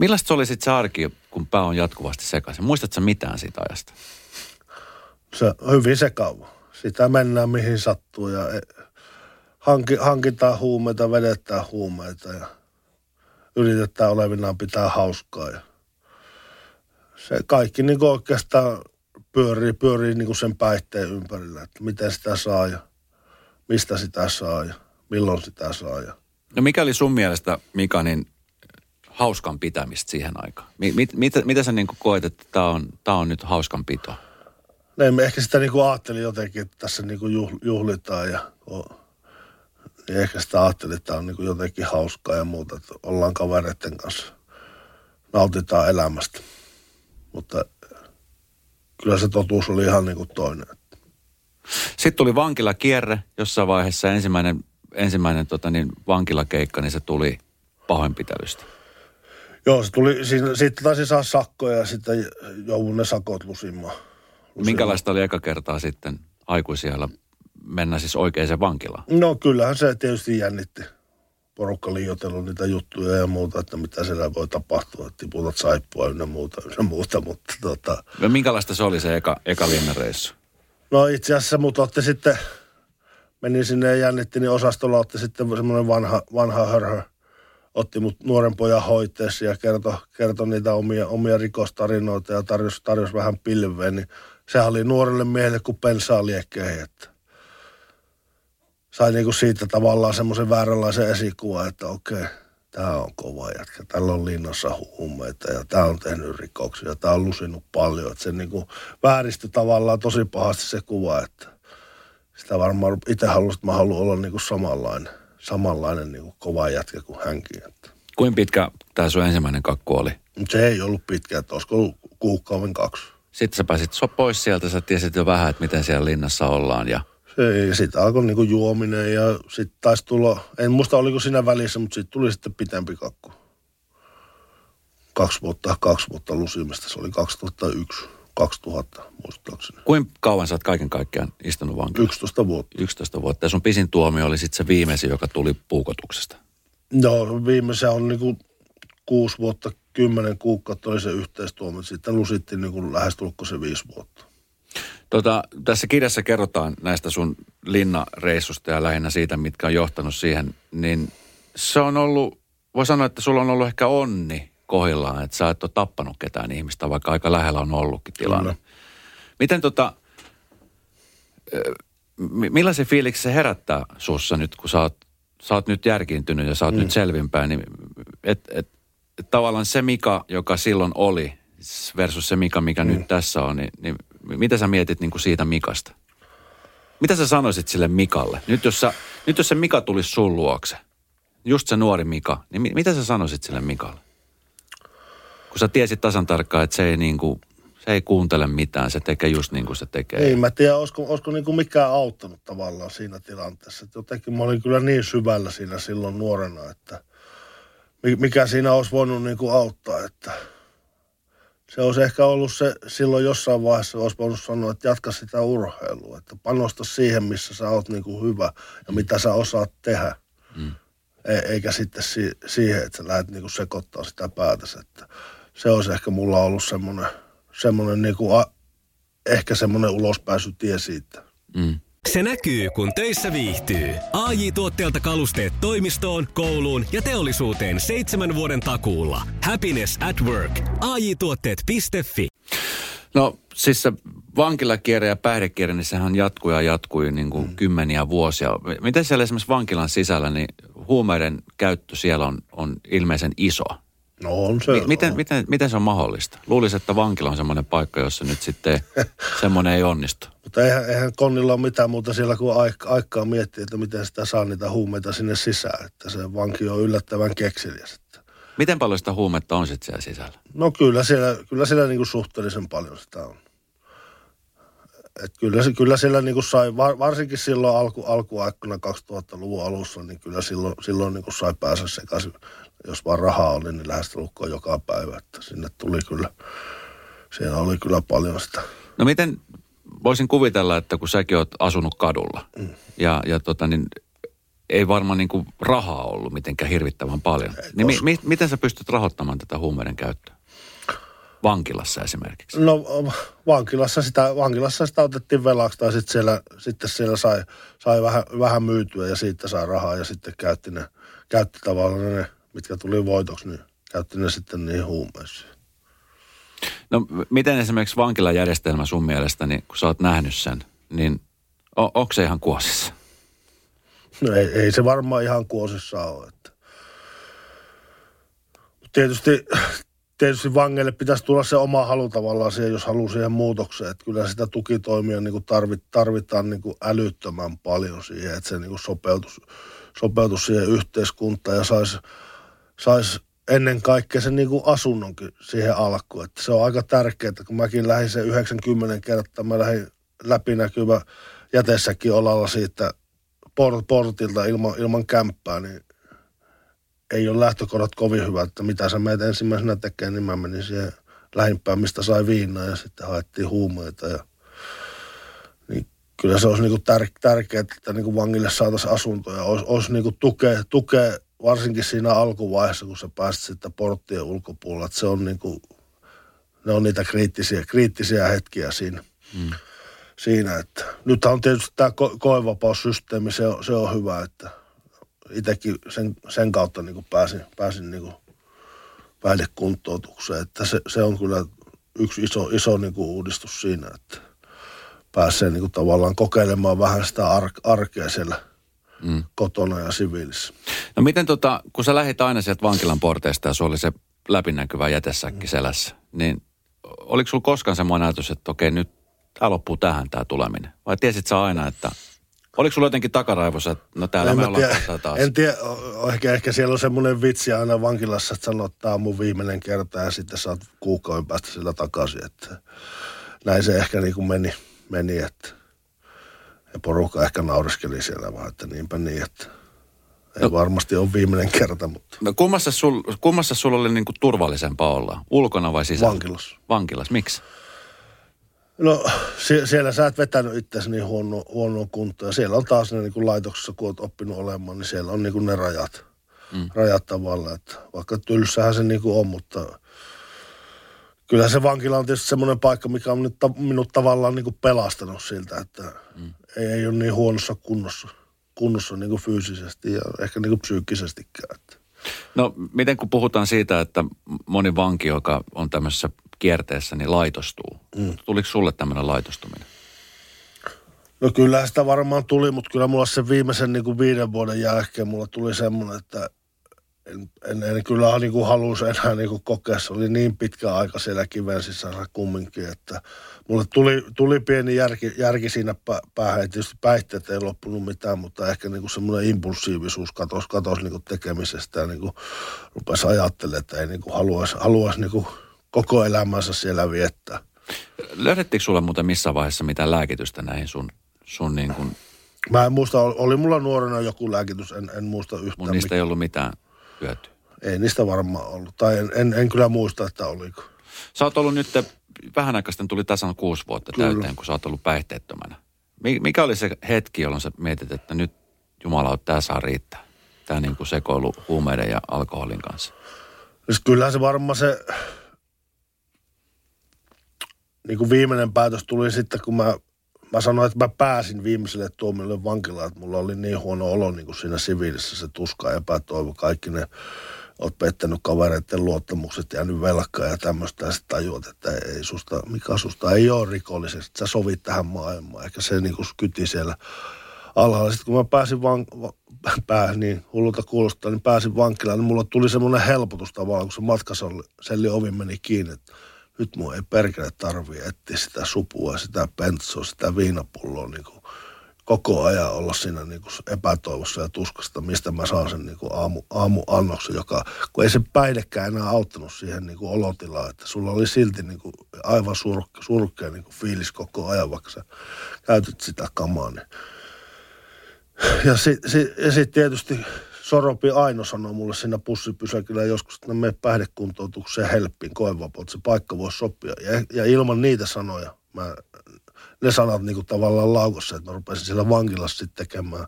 Millaista se oli sitten se arki, kun pää on jatkuvasti sekaisin? Muistatko mitään siitä ajasta? Se on hyvin sekava. Sitä mennään mihin sattuu ja e, hanki, hankitaan huumeita, vedetään huumeita ja yritetään olevinaan pitää hauskaa. Ja se kaikki niin oikeastaan pyörii, pyörii niin sen päihteen ympärillä, että miten sitä saa ja mistä sitä saa ja milloin sitä saa. Ja. No mikä oli sun mielestä, Mika, niin hauskan pitämistä siihen aikaan? Mit, mit, mitä sä niin koet, että tämä on, tää on nyt hauskan pito? Näin me ehkä sitä niin kuin ajattelin jotenkin, että tässä niin kuin juhlitaan ja niin ehkä sitä ajattelin, että tämä on niin kuin jotenkin hauskaa ja muuta, että ollaan kavereiden kanssa, nautitaan elämästä. Mutta kyllä se totuus oli ihan niin kuin toinen. Sitten tuli vankilakierre jossain vaiheessa ensimmäinen, ensimmäinen tota niin, vankilakeikka, niin se tuli pahoinpitelystä. Joo, se tuli, siinä, siitä taisi saa sakkoja ja sitten joudun ne sakot lusimaan. lusimaan. Minkälaista oli eka kertaa sitten aikuisilla mennä siis oikeaan vankilaan? No kyllähän se tietysti jännitti. Porukka liioitellut niitä juttuja ja muuta, että mitä siellä voi tapahtua, että tiputat saippua ynnä muuta, ynnä muuta, mutta tota... No minkälaista se oli se eka, eka linnareissu? No itse asiassa mut otti sitten, menin sinne ja jännitti, niin osastolla otti sitten semmoinen vanha, vanha hörhö otti mut nuoren pojan hoiteessa ja kertoi, kertoi niitä omia, omia rikostarinoita ja tarjosi, tarjosi vähän pilveä, niin sehän oli nuorelle miehelle kuin pensaa liekkeihin, että sai niinku siitä tavallaan semmoisen vääränlaisen esikuvan, että okei, tämä on kova jätkä, tällä on linnassa huumeita ja tämä on tehnyt rikoksia, tämä on lusinut paljon. Että se niinku vääristyi tavallaan tosi pahasti se kuva, että sitä varmaan itse halusin, että mä haluan olla niinku samanlainen, samanlainen niinku kova jätkä kuin hänkin. Että. Kuinka pitkä tämä sun ensimmäinen kakku oli? Se ei ollut pitkä, että olisiko ollut kuukauden kaksi. Sitten sä pääsit pois sieltä, sä tiesit jo vähän, että miten siellä linnassa ollaan ja Se, ja sitten alkoi niinku juominen ja sitten taisi tulla, en muista oliko siinä välissä, mutta sitten tuli sitten pitempi kakku. Kaksi vuotta, kaksi vuotta lusimista, se oli 2001, 2000 muistaakseni. kuinka kauan sä oot kaiken kaikkiaan istunut vankilassa? 11 vuotta. 11 vuotta. Ja sun pisin tuomio oli sitten se viimeisin, joka tuli puukotuksesta. Joo, viimeisen on niinku kuusi vuotta, kymmenen kuukautta oli se yhteistuomio. Sitten lusittiin niinku lähestulkoon se viisi vuotta. Tota, tässä kirjassa kerrotaan näistä sun linnareissusta ja lähinnä siitä, mitkä on johtanut siihen, niin se on ollut, voi sanoa, että sulla on ollut ehkä onni kohillaan, että sä et ole tappanut ketään ihmistä, vaikka aika lähellä on ollutkin tilanne. Kyllä. Miten tota, mi- millaisen fiiliksen se herättää sussa nyt, kun sä oot, sä oot nyt järkiintynyt ja sä oot mm. nyt selvinpäin, niin et, et, et tavallaan se Mika, joka silloin oli versus se Mika, mikä mm. nyt tässä on, niin, niin mitä sä mietit niin kuin siitä Mikasta? Mitä sä sanoisit sille Mikalle? Nyt jos, sä, nyt jos se Mika tulisi sun luokse, just se nuori Mika, niin mi- mitä sä sanoisit sille Mikalle? Kun sä tiesit tasan tarkkaan, että se ei, niin kuin, se ei kuuntele mitään, se tekee just niin kuin se tekee. Ei mä tiedä, olisiko, olisiko niinku mikään auttanut tavallaan siinä tilanteessa. Et jotenkin mä olin kyllä niin syvällä siinä silloin nuorena, että mi- mikä siinä olisi voinut niinku auttaa, että se olisi ehkä ollut se silloin jossain vaiheessa, olisi voinut sanoa, että jatka sitä urheilua, että panosta siihen, missä sä oot niinku hyvä ja mitä sä osaat tehdä. Mm. E- eikä sitten si- siihen, että sä lähdet niinku sekoittaa sitä päätös, että se olisi ehkä mulla ollut semmoinen, semmoinen niinku a- ehkä semmoinen ulospääsytie siitä. Mm. Se näkyy, kun töissä viihtyy. ai tuotteelta kalusteet toimistoon, kouluun ja teollisuuteen seitsemän vuoden takuulla. Happiness at work. ai tuotteetfi No siis se vankilakierre ja päihdekierre, niin sehän jatkui ja jatkui niin kuin mm. kymmeniä vuosia. Miten siellä esimerkiksi vankilan sisällä, niin huumeiden käyttö siellä on, on ilmeisen iso. No on se. Mi- miten, on. miten, miten se on mahdollista? Luulisin, että vankila on semmoinen paikka, jossa nyt sitten semmoinen ei onnistu. Mutta eihän, eihän Konnilla ole mitään muuta siellä kuin aik- aikaa miettiä, että miten sitä saa niitä huumeita sinne sisään. Että se vanki on yllättävän kekseliäs. Että. Miten paljon sitä huumetta on sitten siellä sisällä? No kyllä siellä, kyllä siellä niinku suhteellisen paljon sitä on. Et kyllä, kyllä siellä niinku sai, var- varsinkin silloin alku, alkuaikana 2000-luvun alussa, niin kyllä silloin, silloin niinku sai päästä sekaisin. Jos vaan rahaa oli, niin lähestulkoon joka päivä. Että sinne tuli kyllä, siellä oli kyllä paljon sitä. No miten, voisin kuvitella, että kun säkin oot asunut kadulla mm. ja, ja tota niin, ei varmaan niin kuin rahaa ollut mitenkään hirvittävän paljon. Niin mi, mi, miten sä pystyt rahoittamaan tätä huumeiden käyttöä? Vankilassa esimerkiksi. No vankilassa sitä, vankilassa sitä otettiin velaksi tai sitten siellä, sitten siellä sai, sai vähän, vähän myytyä ja siitä sai rahaa ja sitten käytti ne, käytti tavallaan ne, mitkä tuli voitoksi, niin käytti ne sitten niihin huumeisiin. No miten esimerkiksi vankilajärjestelmä sun mielestä, niin kun sä oot nähnyt sen, niin o, onko se ihan kuosissa? No ei, ei se varmaan ihan kuosissa ole. Että. Tietysti, tietysti vangeille pitäisi tulla se oma halu tavallaan siihen, jos haluaa siihen muutokseen. Että kyllä sitä tukitoimia niin kuin tarvit, tarvitaan niin kuin älyttömän paljon siihen, että se niin kuin sopeutus, sopeutus siihen yhteiskuntaan ja saisi sais ennen kaikkea sen niin kuin asunnonkin siihen alkuun. Että se on aika tärkeää, kun mäkin lähdin sen 90 kertaa, mä lähdin läpinäkyvä jätessäkin olalla siitä port, portilta ilman, ilman kämppää, niin ei ole lähtökohdat kovin hyvät, että mitä sä meet ensimmäisenä tekemään, niin mä menin siihen lähimpään, mistä sai viinaa ja sitten haettiin huumeita ja niin kyllä se olisi niinku tär, tärkeää, että niinku vangille saataisiin asuntoja, olisi, olisi niinku tukea, tukea, varsinkin siinä alkuvaiheessa, kun sä pääset sitten porttien ulkopuolella, että se on niinku, ne on niitä kriittisiä, kriittisiä hetkiä siinä. Mm. siinä että nyt on tietysti tämä ko- koevapaussysteemi, se on, se on hyvä, että itsekin sen, sen kautta niin pääsin, pääsin niin päihdekuntoutukseen, että se, se on kyllä yksi iso, iso niin uudistus siinä, että pääsee niin tavallaan kokeilemaan vähän sitä ar- arkea siellä, mm. kotona ja siviilissä. No miten tota, kun sä lähit aina sieltä vankilan porteista ja sulla oli se läpinäkyvä jätesäkki mm. selässä, niin oliko sulla koskaan semmoinen ajatus, että okei nyt tämä loppuu tähän tämä tuleminen? Vai tiesit sä aina, että Oliko sulla jotenkin takaraivossa, että no täällä en me ollaan tiedä, taas? En tiedä, ehkä, ehkä siellä on semmoinen vitsi aina vankilassa, että sanoo, että tämä on mun viimeinen kerta ja sitten saat kuukauden päästä sillä takaisin. Että näin se ehkä niin kuin meni, meni että ja porukka ehkä nauriskeli siellä vaan, että niinpä niin, että ei no, varmasti ole viimeinen kerta, mutta... No kummassa, sul, kummassa sulla oli niin kuin turvallisempaa olla? Ulkona vai sisällä? Vankilas. Vankilas, miksi? No sie- siellä sä et vetänyt itse niin huono, huonoa kuntoa. Siellä on taas ne niin kuin laitoksessa, kun oot oppinut olemaan, niin siellä on niin kuin ne rajat. Mm. Rajat tavallaan, että vaikka tylsähän se niin kuin on, mutta kyllä se vankila on tietysti semmoinen paikka, mikä on nyt ta- minut tavallaan niin kuin pelastanut siltä, että mm. ei, ei ole niin huonossa kunnossa, kunnossa niin kuin fyysisesti ja ehkä niin kuin psyykkisestikään. Että. No miten kun puhutaan siitä, että moni vanki, joka on tämmöisessä kierteessä, niin laitostuu. Mm. Tuliko sulle tämmöinen laitostuminen? No kyllä sitä varmaan tuli, mutta kyllä mulla sen viimeisen niin kuin viiden vuoden jälkeen mulla tuli semmoinen, että en, en, en kyllä niin kuin halusi enää niin kuin kokea. Se oli niin pitkä aika siellä kiven sisällä kumminkin, että mulle tuli, tuli pieni järki, järki siinä päähän. Tietysti päihteet ei loppunut mitään, mutta ehkä niin kuin semmoinen impulsiivisuus katosi, katosi niin kuin tekemisestä ja niin kuin rupesi ajattelemaan, että ei niin kuin haluaisi, haluaisi niin kuin koko elämänsä siellä viettää. Löydettikö sulle muuten missään vaiheessa mitään lääkitystä näihin sun, sun niin kuin... Mä en muista, oli mulla nuorena joku lääkitys, en, en muista yhtään. Mun niistä mikä... ei ollut mitään hyötyä. Ei niistä varmaan ollut, tai en, en, en kyllä muista, että oliko. Sä oot ollut nyt, vähän aikaa sitten tuli tasan kuusi vuotta kyllä. täyteen, kun sä oot ollut päihteettömänä. Mikä oli se hetki, jolloin sä mietit, että nyt Jumala, tämä saa riittää? Tämä niin kuin sekoilu huumeiden ja alkoholin kanssa. Siis kyllähän se varmaan se niin kuin viimeinen päätös tuli sitten, kun mä, mä sanoin, että mä pääsin viimeiselle tuomille vankilaan, että mulla oli niin huono olo niin kuin siinä siviilissä, se tuska, epätoivo, kaikki ne oot pettänyt kavereiden luottamukset, jäänyt velkaa ja tämmöistä, ja sitten tajuat, että ei susta, mikä susta ei ole rikollisesti, sä sovit tähän maailmaan, eikä se niin kuin kyti siellä alhaalla. Sitten kun mä pääsin van, va, pää, niin hullulta kuulostaa, niin pääsin vankilaan, niin mulla tuli semmoinen helpotus tavallaan, kun se matkaselli ovi meni kiinni, että nyt mun ei perkele tarvii etsiä sitä supua, sitä pentsoa, sitä viinapulloa niin kuin koko ajan olla siinä niin kuin epätoivossa ja tuskasta, mistä mä saan sen niin kuin aamu, aamuannoksen, joka, kun ei se päihdekään enää auttanut siihen niin kuin olotilaan, että sulla oli silti niin kuin aivan surke, surkea niin kuin fiilis koko ajan, vaikka sä käytit sitä kamaa. Niin. Ja sitten sit, sit tietysti Soropi Aino sanoi mulle siinä pussipysäkillä joskus, että me päihdekuntoutukseen helppiin koevapaut, se paikka voisi sopia. Ja, ja ilman niitä sanoja, mä, ne sanat niin kuin tavallaan laukossa, että mä rupesin siellä vankilassa sitten tekemään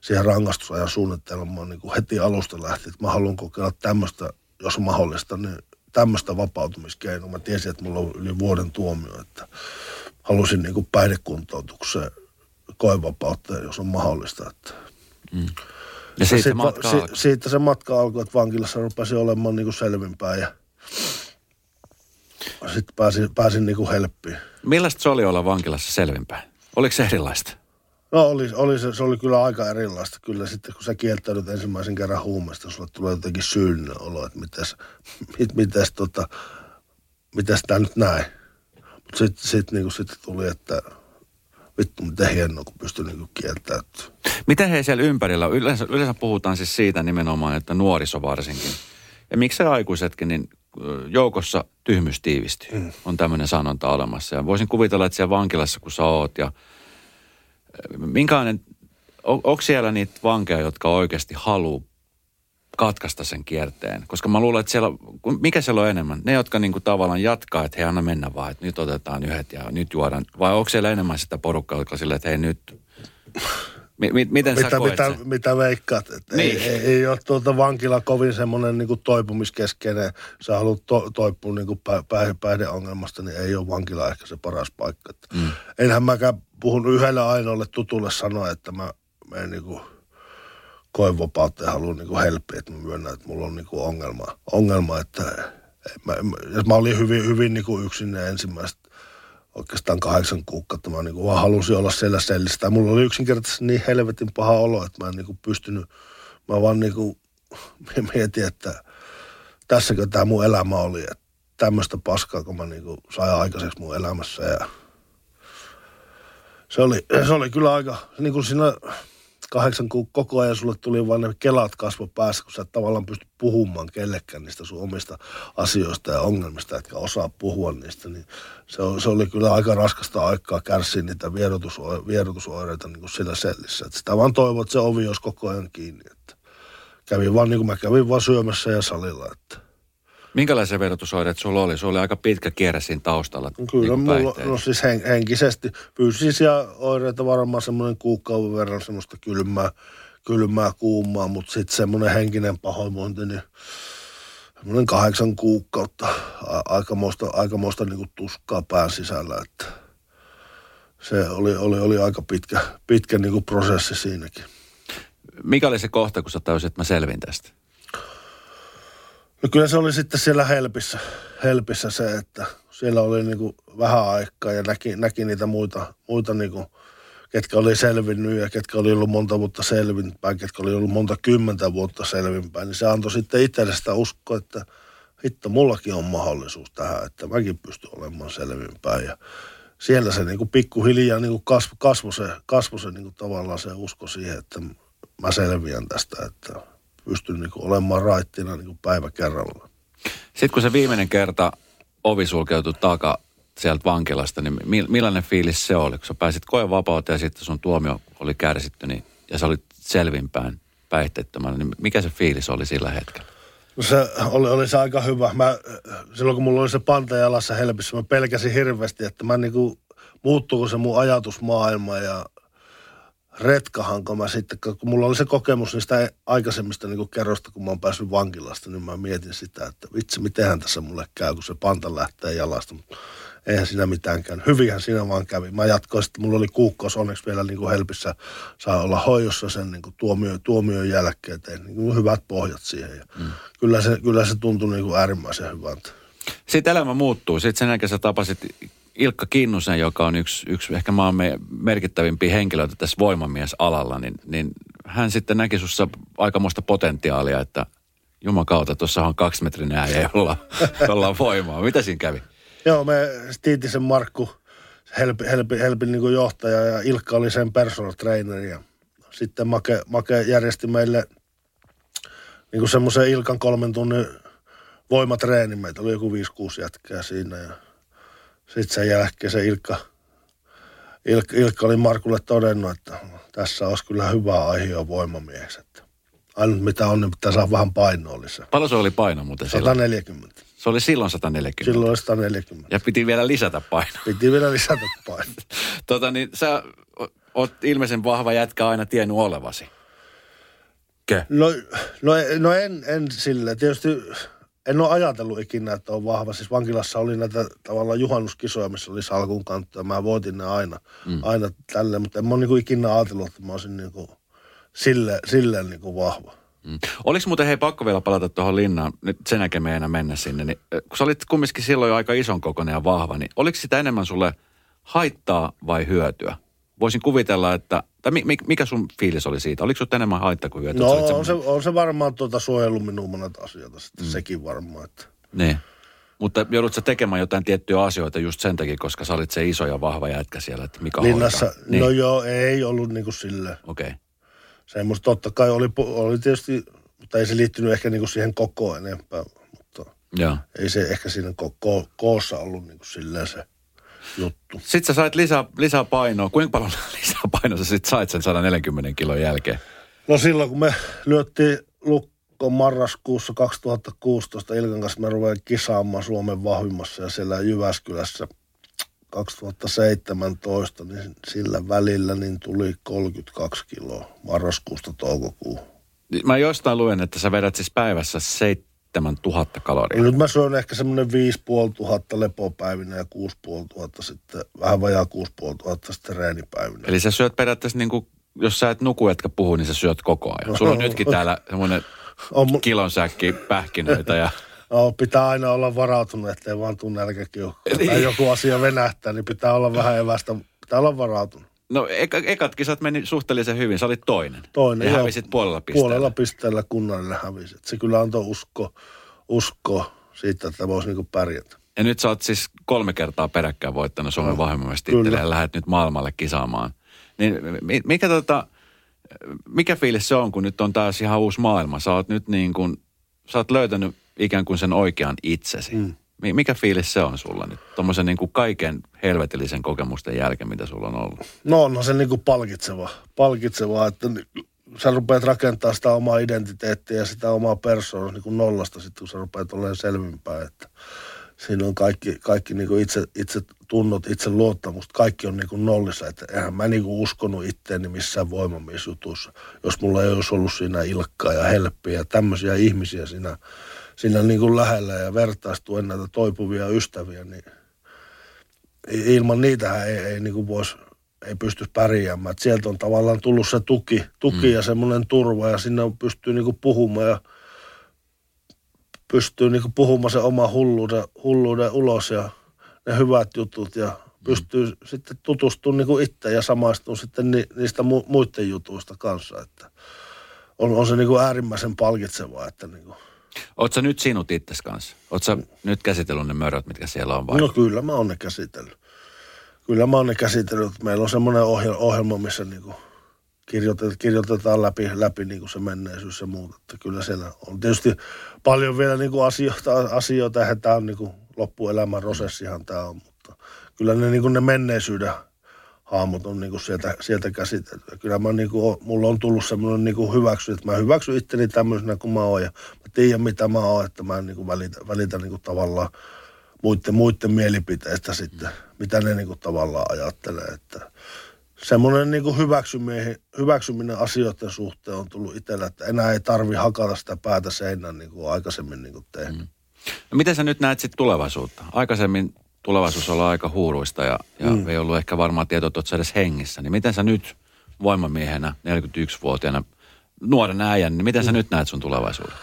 siihen rangaistusajan suunnitelmaan niin kuin heti alusta lähti, että mä haluan kokeilla tämmöistä, jos mahdollista, niin tämmöistä vapautumiskeinoa. Mä tiesin, että mulla on yli vuoden tuomio, että halusin niin kuin päihdekuntoutukseen koevapautta, jos on mahdollista. Että mm. Ja siitä, sit, matka si, siitä se matka alkoi, että vankilassa rupesi olemaan niin kuin selvinpäin ja sitten pääsin, pääsin niin kuin helppiin. Millaista se oli olla vankilassa selvinpäin? Oliko se erilaista? No oli, oli se, se, oli kyllä aika erilaista. Kyllä sitten kun sä kieltäydyt ensimmäisen kerran huumeesta, sulle tulee jotenkin syyllinen olo, että mitäs, mit, mitäs, tota, mitäs tää nyt näin. Mutta sitten sit, niin sit tuli, että vittu mitä hienoa, kun pystyy niin kieltäytymään. Miten he siellä ympärillä, yleensä, yleensä puhutaan siis siitä nimenomaan, että nuoriso varsinkin. Ja miksi aikuisetkin, niin joukossa tyhmyys tiivistyy. Mm. On tämmöinen sanonta olemassa. Ja voisin kuvitella, että siellä vankilassa, kun sä oot ja minkälainen, on, onko siellä niitä vankeja, jotka oikeasti haluaa katkaista sen kierteen. Koska mä luulen, että siellä, mikä siellä on enemmän? Ne, jotka niinku tavallaan jatkaa, että hei anna mennä vaan, että nyt otetaan yhdet ja nyt juodaan. Vai onko siellä enemmän sitä porukkaa, jotka silleen, että hei nyt... M- m- miten mitä, sä mitä, sen? mitä veikkaat? Että niin. ei, ei, ei, ole tuota vankila kovin semmoinen niin toipumiskeskeinen. Sä haluat to, toipua niin kuin pä, pä, päihdeongelmasta, niin ei ole vankila ehkä se paras paikka. Mm. Enhän mäkään puhun yhdelle ainoalle tutulle sanoa, että mä menen niin kuin – koevapautta ja haluan niin helppiä, että mä myönnän, että mulla on niin kuin ongelma, ongelma, että mä, mä, mä olin hyvin, hyvin niin kuin yksin ne ensimmäiset oikeastaan kahdeksan kuukautta. Mä niin kuin vaan halusin olla siellä sellissä. Mulla oli yksinkertaisesti niin helvetin paha olo, että mä en niin kuin pystynyt, mä vaan niin kuin mietin, että tässäkö tämä mun elämä oli. Että tämmöistä paskaa, kun mä niin kuin sain aikaiseksi mun elämässä. Ja se oli, se oli kyllä aika, niin kuin siinä kahdeksan kuukautta koko ajan sulle tuli vaan ne kelat kasvo päässä, kun sä et tavallaan pysty puhumaan kellekään niistä sun omista asioista ja ongelmista, etkä osaa puhua niistä, niin se, se oli kyllä aika raskasta aikaa kärsiä niitä vierotusoireita, niin kuin sillä sellissä. Että sitä vaan toivon, että se ovi olisi koko ajan kiinni. Että kävin vaan niin kuin mä kävin vaan syömässä ja salilla, että Minkälaisia verotusoireita sulla oli? Sulla oli aika pitkä kierre siinä taustalla. Kyllä niin mulla, no siis hen, henkisesti, fyysisiä oireita varmaan semmoinen kuukauden verran semmoista kylmää, kylmää kuumaa, mutta sitten semmoinen henkinen pahoinvointi, niin semmoinen kahdeksan kuukautta aikamoista, aikamoista niin kuin tuskaa pään sisällä, että se oli, oli, oli aika pitkä, pitkä niin kuin prosessi siinäkin. Mikä oli se kohta, kun sä täysin, että mä selvin tästä? No kyllä se oli sitten siellä Helpissä, Helpissä se, että siellä oli niin kuin vähän aikaa ja näki, näki niitä muita, muita niin kuin, ketkä oli selvinnyt ja ketkä oli ollut monta vuotta selvinpäin, ketkä oli ollut monta kymmentä vuotta selvinpäin, niin se antoi sitten itselle sitä uskoa, että hitto, mullakin on mahdollisuus tähän, että mäkin pystyn olemaan selvinpäin. Ja siellä se niin kuin pikkuhiljaa niin kuin kasvoi, kasvo se, kasvo se niin kuin tavallaan se usko siihen, että mä selviän tästä, että pystyn niin kuin olemaan raittina niin kuin päivä kerrallaan. Sitten kun se viimeinen kerta ovi sulkeutui taka sieltä vankilasta, niin millainen fiilis se oli? Kun sä pääsit koen vapauteen ja sitten sun tuomio oli kärsitty niin, ja sä olit selvinpäin päihteettömänä, niin mikä se fiilis oli sillä hetkellä? No se oli, oli se aika hyvä. Mä, silloin kun mulla oli se panta jalassa helpissä, mä pelkäsin hirveästi, että mä niinku, muuttuuko se mun ajatusmaailma ja retkahanko mä sitten, kun mulla oli se kokemus niistä aikaisemmista niin kerrosta, kun mä oon päässyt vankilasta, niin mä mietin sitä, että vitsi, mitenhän tässä mulle käy, kun se panta lähtee jalasta. Mutta eihän siinä mitään käynyt. Hyvinhän siinä vaan kävi. Mä jatkoin sitten, mulla oli kuukkaus onneksi vielä niin kuin helpissä, saa olla hoidossa sen niin kuin tuomio, tuomion jälkeen, tein niin kuin hyvät pohjat siihen. Ja mm. kyllä, se, kyllä se tuntui niin kuin äärimmäisen hyvältä. Sitten elämä muuttuu. Sitten sen jälkeen sä tapasit Ilkka Kinnusen, joka on yksi, yksi ehkä maamme merkittävimpiä henkilöitä tässä voimamiesalalla, niin, niin hän sitten näki sinussa aikamoista potentiaalia, että kautta, tuossa on kaksimetrinen äijä, jolla, jolla on voimaa. Mitä siinä kävi? Joo, me Stiitisen Markku, Helpi, Helpi, Helpin niin johtaja ja Ilkka oli sen personal trainer ja sitten Make, Make järjesti meille niin semmoisen Ilkan kolmen tunnin voimatreeni. Meitä oli joku 5-6 jätkää siinä ja sitten sen jälkeen se Ilkka, Ilkka, Ilkka oli Markulle todennut, että tässä olisi kyllä hyvä aihe voimamieheksi. Että ainut mitä on, niin pitää saada vähän painoa lisää. Paljon se oli paino muuten 140. Silloin? Se oli silloin 140? Silloin oli 140. Ja piti vielä lisätä painoa? Piti vielä lisätä painoa. tota niin, sä oot ilmeisen vahva jätkä aina tiennyt olevasi. Ke? No, no, no en, en sille. Tietysti en ole ajatellut ikinä, että on vahva. Siis vankilassa oli näitä tavallaan juhannuskisoja, missä oli salkun kantta ja mä voitin ne aina, mm. aina tälleen, mutta en mä ole niin kuin ikinä ajatellut, että mä olisin niin kuin sille, silleen niin kuin vahva. Mm. Oliko muuten, hei pakko vielä palata tuohon linnaan, nyt sen jälkeen me enää mennä sinne, niin kun sä olit kumminkin silloin jo aika ison kokoinen ja vahva, niin oliko sitä enemmän sulle haittaa vai hyötyä? Voisin kuvitella, että, tai mikä sun fiilis oli siitä? Oliko sinulla enemmän haittaa kuin hyötyä? No on se, on se varmaan tuota suojellut minun monet asioita sitten, mm. sekin varmaan. Että. Niin. Mutta joudut tekemään jotain tiettyjä asioita just sen takia, koska sä olit se iso ja vahva jätkä siellä, että mikä Linnassa, niin. no joo, ei ollut niin kuin silleen. Okei. Okay. Semmoista totta kai oli, oli tietysti, mutta ei se liittynyt ehkä niin kuin siihen koko enempää. Mutta joo. ei se ehkä siinä koko, koossa ollut niin kuin silleen se juttu. Sitten sä sait lisää, lisää painoa. Kuinka paljon lisää painoa sä sitten sait sen 140 kilon jälkeen? No silloin kun me lyöttiin lukko marraskuussa 2016 Ilkan kanssa me ruvein kisaamaan Suomen vahvimmassa ja siellä Jyväskylässä 2017, niin sillä välillä niin tuli 32 kiloa marraskuusta toukokuun. Mä jostain luen, että sä vedät siis päivässä 7000 kaloria. Nyt mä syön ehkä semmoinen 5500 lepopäivinä ja 6500 sitten, vähän vajaa 6500 sitten reenipäivinä. Eli sä syöt periaatteessa niin kuin, jos sä et nuku etkä puhu, niin sä syöt koko ajan. Sulla on nytkin täällä semmoinen on, kilon säkki pähkinöitä ja No, pitää aina olla varautunut, ettei vaan tuu nälkäkiu. Niin. Tai joku asia venähtää, niin pitää olla vähän evästä. Pitää olla varautunut. No eka, ekat kisat meni suhteellisen hyvin, sä olit toinen. Toinen, Ja joo. hävisit puolella pisteellä. Puolella pisteellä kunnallinen hävisi. Et se kyllä antoi usko, usko siitä, että voisi niinku pärjätä. Ja nyt sä oot siis kolme kertaa peräkkäin voittanut Suomen No, vahvimmastittelyä kyllä. ja lähdet nyt maailmalle kisaamaan. Niin mi- mikä, tota, mikä fiilis se on, kun nyt on taas ihan uusi maailma? Sä oot nyt niin kuin, sä oot löytänyt ikään kuin sen oikean itsesi. Mm. Mikä fiilis se on sulla nyt? Tuommoisen niin kuin kaiken helvetillisen kokemusten jälkeen, mitä sulla on ollut. No onhan se niinku palkitseva. Palkitsevaa, että sä rupeat rakentaa sitä omaa identiteettiä ja sitä omaa persoonaa niinku nollasta sitten, kun sä rupeat olemaan selvinpäin. Että siinä on kaikki, kaikki niinku itse, itse tunnot, itse luottamusta, kaikki on niinku nollissa. Että eihän mä niinku uskonut itteeni missään voimamiesjutussa, jos mulla ei olisi ollut siinä ilkkaa ja helppiä ja tämmöisiä ihmisiä siinä, siinä niinku lähellä ja vertaistuen näitä toipuvia ystäviä, niin ilman niitähän ei, ei niin voisi ei pysty pärjäämään. Et sieltä on tavallaan tullut se tuki, tuki mm. ja semmoinen turva ja sinne on pystyy niinku puhumaan ja pystyy niinku puhumaan se oma hulluuden, hulluuden ulos ja ne hyvät jutut ja pystyy mm. sitten tutustumaan niinku itse ja samaistumaan sitten ni, niistä mu, muiden jutuista kanssa. Että on, on se niinku äärimmäisen palkitsevaa, että niinku, Sä nyt sinut itses kanssa? Sä nyt käsitellyt ne möröt, mitkä siellä on vai? No kyllä mä oon ne käsitellyt. Kyllä mä oon ne käsitellyt. Meillä on semmoinen ohjelma, missä niinku kirjoitetaan, kirjoitetaan läpi, läpi niinku se menneisyys ja muut. Että kyllä siellä on tietysti paljon vielä niinku asioita, asioita eihän tämä on niinku loppuelämän prosessihan tämä on, mutta kyllä ne, niinku ne menneisyyden haamut on niinku sieltä, sieltä käsitelty. Kyllä mä niinku, mulla on tullut semmoinen niinku hyväksy, että mä hyväksyn itteni tämmöisenä kuin mä oon ja mä tiedän mitä mä oon, että mä en niinku välitä, välitä niinku tavallaan muiden, muiden mielipiteistä sitten, mitä ne niinku tavallaan ajattelee. Että semmoinen niinku hyväksyminen, hyväksyminen asioiden suhteen on tullut itsellä, että enää ei tarvi hakata sitä päätä seinään niin kuin aikaisemmin niin kuin tehnyt. Mm. No miten sä nyt näet sitten tulevaisuutta? Aikaisemmin tulevaisuus oli aika huuruista ja, ja mm. ei ollut ehkä varmaan tietoa, että edes hengissä. Niin miten sä nyt voimamiehenä, 41-vuotiaana, nuoren äijän, niin miten sä nyt näet sun tulevaisuuden?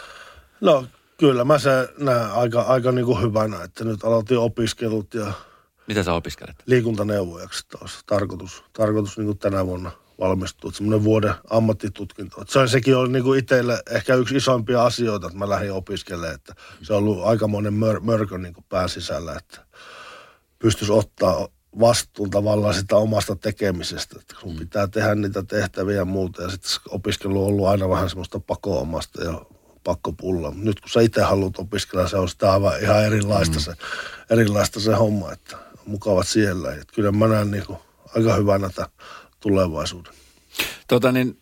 No kyllä mä se näen aika, aika niin kuin hyvänä, että nyt aloitin opiskelut ja Mitä sä opiskelet? liikuntaneuvojaksi taas. Tarkoitus, tarkoitus niin kuin tänä vuonna valmistua. Semmoinen vuoden ammattitutkinto. Se, sekin oli niin kuin itselle ehkä yksi isoimpia asioita, että mä lähdin opiskelemaan. Että se on ollut aikamoinen mör, mörkö niin kuin pään sisällä, että pystyisi ottaa vastuun tavallaan sitä omasta tekemisestä. Että sun pitää tehdä niitä tehtäviä ja muuta. Ja sitten opiskelu on ollut aina vähän semmoista pakoomasta ja pakkopulla. Nyt kun sä itse haluat opiskella, se on sitä aivan ihan erilaista, mm. se, erilaista se homma, että mukavat siellä. Et kyllä mä näen niin kuin aika hyvänä tämän tulevaisuuden. Tota niin,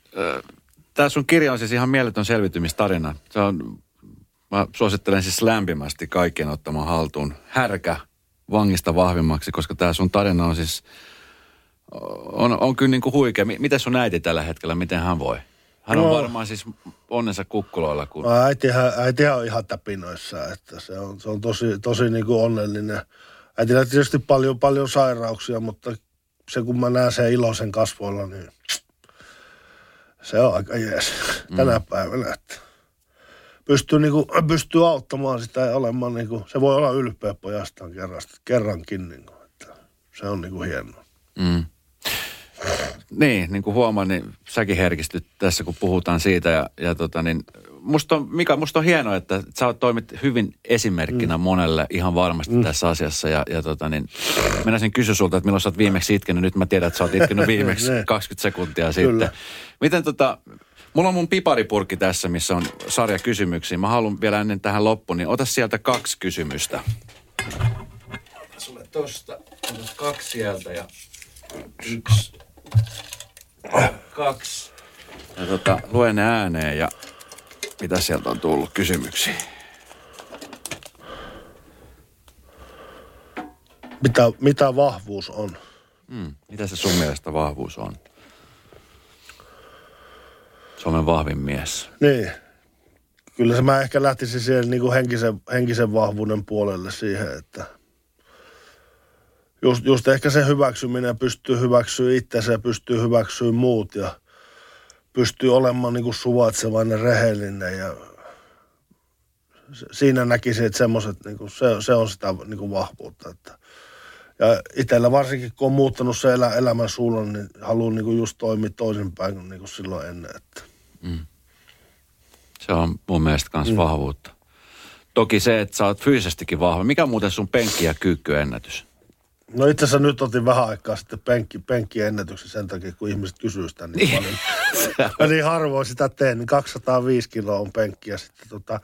tämä sun kirja on siis ihan mieletön selviytymistarina. Se on, mä suosittelen siis lämpimästi kaikkien ottamaan haltuun härkä vangista vahvimmaksi, koska tämä sun tarina on siis, on, on kyllä niin kuin huikea. Mi- Miten sun äiti tällä hetkellä, miten hän voi? Hän on No. varmaan siis onnensa kukkuloilla, kun... Äitihän, äitihän on ihan täpinoissa, että se on, se on tosi, tosi niin kuin onnellinen. Äitillä tietysti paljon, paljon sairauksia, mutta se kun mä näen sen iloisen kasvoilla, niin se on aika jees tänä mm. päivänä. Että pystyy, niin kuin, pystyy auttamaan sitä ja olemaan, niin kuin, se voi olla ylpeä pojastaan kerran, kerrankin. Niin kuin, että se on niin kuin hienoa. Mm. Niin, niin kuin huomaan, niin säkin herkistyt tässä, kun puhutaan siitä. Ja, ja tota niin, musta on, Mika, musta on hienoa, että sä toimit hyvin esimerkkinä mm. monelle ihan varmasti mm. tässä asiassa. Ja, ja tota niin, mennäisin kysyä sulta, että milloin sä oot viimeksi itkenyt. Nyt mä tiedän, että sä oot itkenyt viimeksi Ne. 20 sekuntia Kyllä. sitten. Miten tota, mulla on mun piparipurkki tässä, missä on sarja kysymyksiä. Mä haluan vielä ennen tähän loppuun, niin ota sieltä kaksi kysymystä. Sulle tosta, ota kaksi sieltä ja yksi, kaksi. Ja tota, luen ne ääneen ja mitä sieltä on tullut kysymyksiä. Mitä, mitä vahvuus on? Mm. Mitä se sun mielestä vahvuus on? Suomen vahvin mies. Niin. Kyllä se mä ehkä lähtisin siihen niin kuin henkisen, henkisen vahvuuden puolelle siihen, että just, just ehkä se hyväksyminen pystyy hyväksyä itsensä ja pystyy hyväksyä muut ja pystyy olemaan niin kuin suvaitsevainen, rehellinen ja siinä näkisin, että semmoiset, niin kuin, se, se on sitä niin kuin vahvuutta. Että. Ja itsellä varsinkin, kun on muuttanut se elä, elämän suunnan, niin haluan niin kuin just toimia toisinpäin kuin, niin kuin silloin ennen. Että. Se on mun mielestä myös mm. vahvuutta. Toki se, että sä oot fyysisestikin vahva. Mikä on muuten sun penkki- ja kyykkyennätys? No itse asiassa nyt otin vähän aikaa sitten penkki, penkkiennätyksen sen takia, kun ihmiset kysyy sitä niin paljon. Mä niin harvoin sitä teen, niin 205 kiloa on penkki ja sitten tota,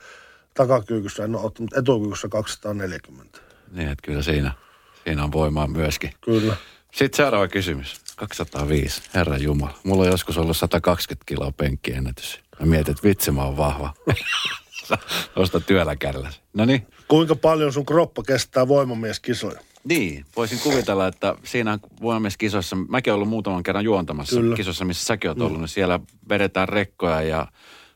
takakyykyssä en ole ottanut, etukyykyssä 240. Niin, että kyllä siinä, siinä on voimaa myöskin. Kyllä. Sitten seuraava kysymys. 205, herra Jumala. Mulla on joskus ollut 120 kiloa penkkiennätys. Mä mietin, että vitsi mä oon vahva. Tuosta työllä kärläs. No niin. Kuinka paljon sun kroppa kestää voimamieskisoja? Niin, voisin kuvitella, että siinä voimamieskisoissa, mäkin olen ollut muutaman kerran juontamassa Kyllä. kisossa, missä säkin oot ollut, niin siellä vedetään rekkoja ja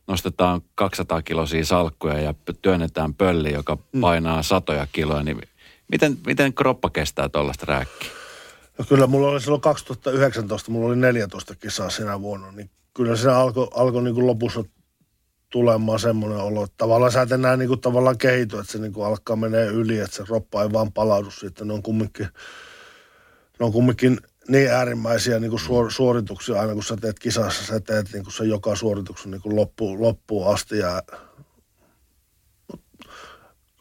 nostetaan 200 kilosia salkkuja ja työnnetään pölli, joka painaa satoja kiloja. Niin miten, miten kroppa kestää tuollaista rääkkiä? No kyllä mulla oli silloin 2019, mulla oli 14 kisaa sinä vuonna, niin kyllä siinä alkoi alko niin kuin lopussa tulemaan semmoinen olo, että tavallaan sä et enää niin kuin tavallaan kehity, että se niin kuin alkaa menee yli, että se kroppa ei vaan palaudu siitä. Ne on kumminkin, ne on kumminkin niin äärimmäisiä niin kuin suor, suorituksia aina, kun sä teet kisassa, sä teet niin kuin se joka suorituksen niin kuin loppuun, loppuun asti ja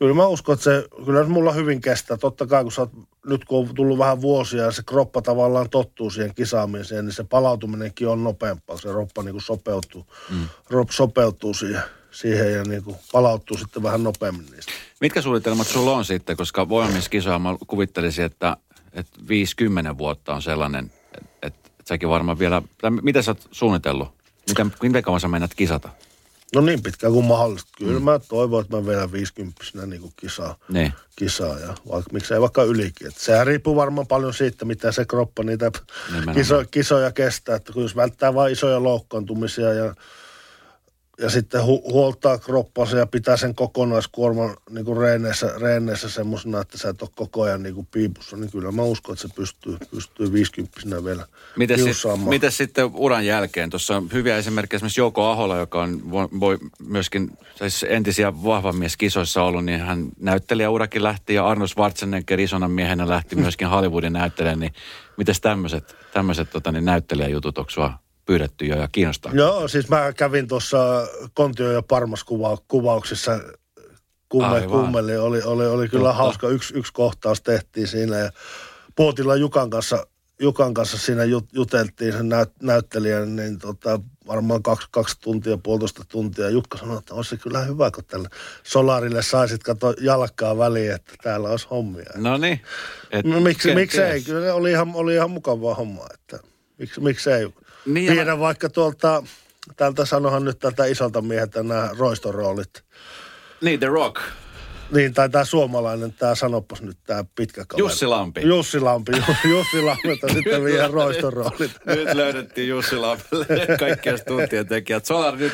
Kyllä mä uskon, että se, kyllä mulla hyvin kestää. Totta kai, kun sä oot, nyt kun on tullut vähän vuosia ja se kroppa tavallaan tottuu siihen kisaamiseen, niin se palautuminenkin on nopeampaa. Se kroppa niin kuin sopeutuu, mm. sopeutuu siihen, siihen ja niin kuin palautuu sitten vähän nopeammin niistä. Mitkä suunnitelmat sulla on sitten, koska voimamiskisoja mä kuvittelisin, että, että 50 vuotta on sellainen, että, että säkin varmaan vielä, tai mitä sä oot suunnitellut? Miten, miten kauan sä mennät kisata? No niin pitkään kuin mahdollista. Kyllä mm. mä toivon, että mä vielä 50 niin kuin kisaa, Niin. kisaa ja vaikka, miksei vaikka ylikin. Et sehän riippuu varmaan paljon siitä, mitä se kroppa niitä kiso, kisoja kestää. Että kun jos välttää vain isoja loukkaantumisia ja, ja sitten hu, huoltaa kroppansa ja pitää sen kokonaiskuorman niin kuin reeneissä, reeneissä semmoisena, että sä et ole koko ajan niin kuin piipussa, niin kyllä mä uskon, että se pystyy, pystyy 50 vielä Miten, sit, miten sitten uran jälkeen? Tuossa on hyviä esimerkkejä esimerkiksi Jouko Ahola, joka on voi, myöskin siis entisiä vahvamieskisoissa ollut, niin hän näyttelijäurakin lähti ja Arnold Schwarzenegger isona miehenä lähti myöskin Hollywoodin näyttelijän, niin tämmöiset, tämmöiset tota, niin näyttelijäjutut onko sua pyydetty jo ja kiinnostaa? Joo, siis mä kävin tuossa Kontio ja Parmas kuva, kuvauksissa kumme, kummeli. Oli, oli, oli kyllä Totta. hauska. Yksi, yksi kohtaus tehtiin siinä ja Puotilla Jukan kanssa, Jukan kanssa siinä jut, juteltiin sen näyt, näyttelijän, niin tota, varmaan kaksi, kaksi tuntia, puolitoista tuntia. Jukka sanoi, että olisi se kyllä hyvä, kun tällä Solarille saisit kato jalkaa väliin, että täällä olisi hommia. No niin. Et No miksi, miksi ei? Kyllä oli ihan, oli ihan mukavaa hommaa, että miksi, miksi ei? Niin Viedä vaikka tuolta, tältä sanohan nyt tältä isolta mieheltä nämä roistoroolit. Niin, The Rock. Niin, tai tämä suomalainen, tämä sanopas nyt tämä pitkä kaveri. Jussi Lampi. Jussi Lampi, Ju- Jussi Lampilta sitten vie roistoroolit. Nyt löydettiin Jussi Lampelle kaikkia tuntien tekijät. Solar nyt,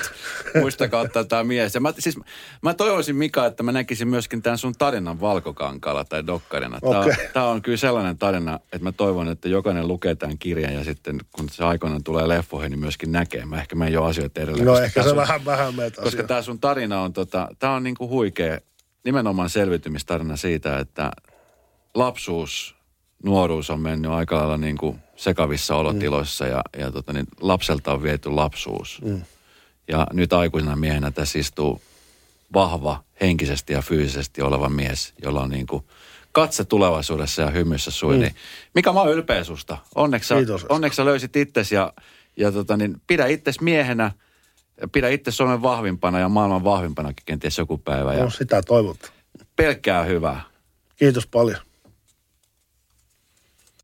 muistakaa ottaa tämä mies. Ja mä, siis, mä toivoisin Mika, että mä näkisin myöskin tämän sun tarinan valkokankalla tai dokkarina. Tämä, okay. tämä on kyllä sellainen tarina, että mä toivon, että jokainen lukee tämän kirjan ja sitten kun se aikoinaan tulee leffoihin, niin myöskin näkee. Mä ehkä menen jo asioita edelleen. No ehkä se sun- vähän, vähän meitä koska tämä sun tarina on, tota, tämä on niinku huikea, nimenomaan selviytymistarina siitä, että lapsuus, nuoruus on mennyt aika lailla niinku sekavissa olotiloissa ja, ja tota, niin lapselta on viety lapsuus. Mm. Ja nyt aikuisena miehenä tässä istuu vahva, henkisesti ja fyysisesti oleva mies, jolla on niinku katse tulevaisuudessa ja hymyssä sui. Mm. Niin, Mika, mä oon ylpeä susta. Onneksi, sä- Kiitos, onneksi sä löysit itsesi ja, ja tota, niin, pidä itsesi miehenä, pidä itse Suomen vahvimpana ja maailman vahvimpanakin kenties joku päivä. Ja No, sitä toivotaan. pelkkää hyvää. Kiitos paljon.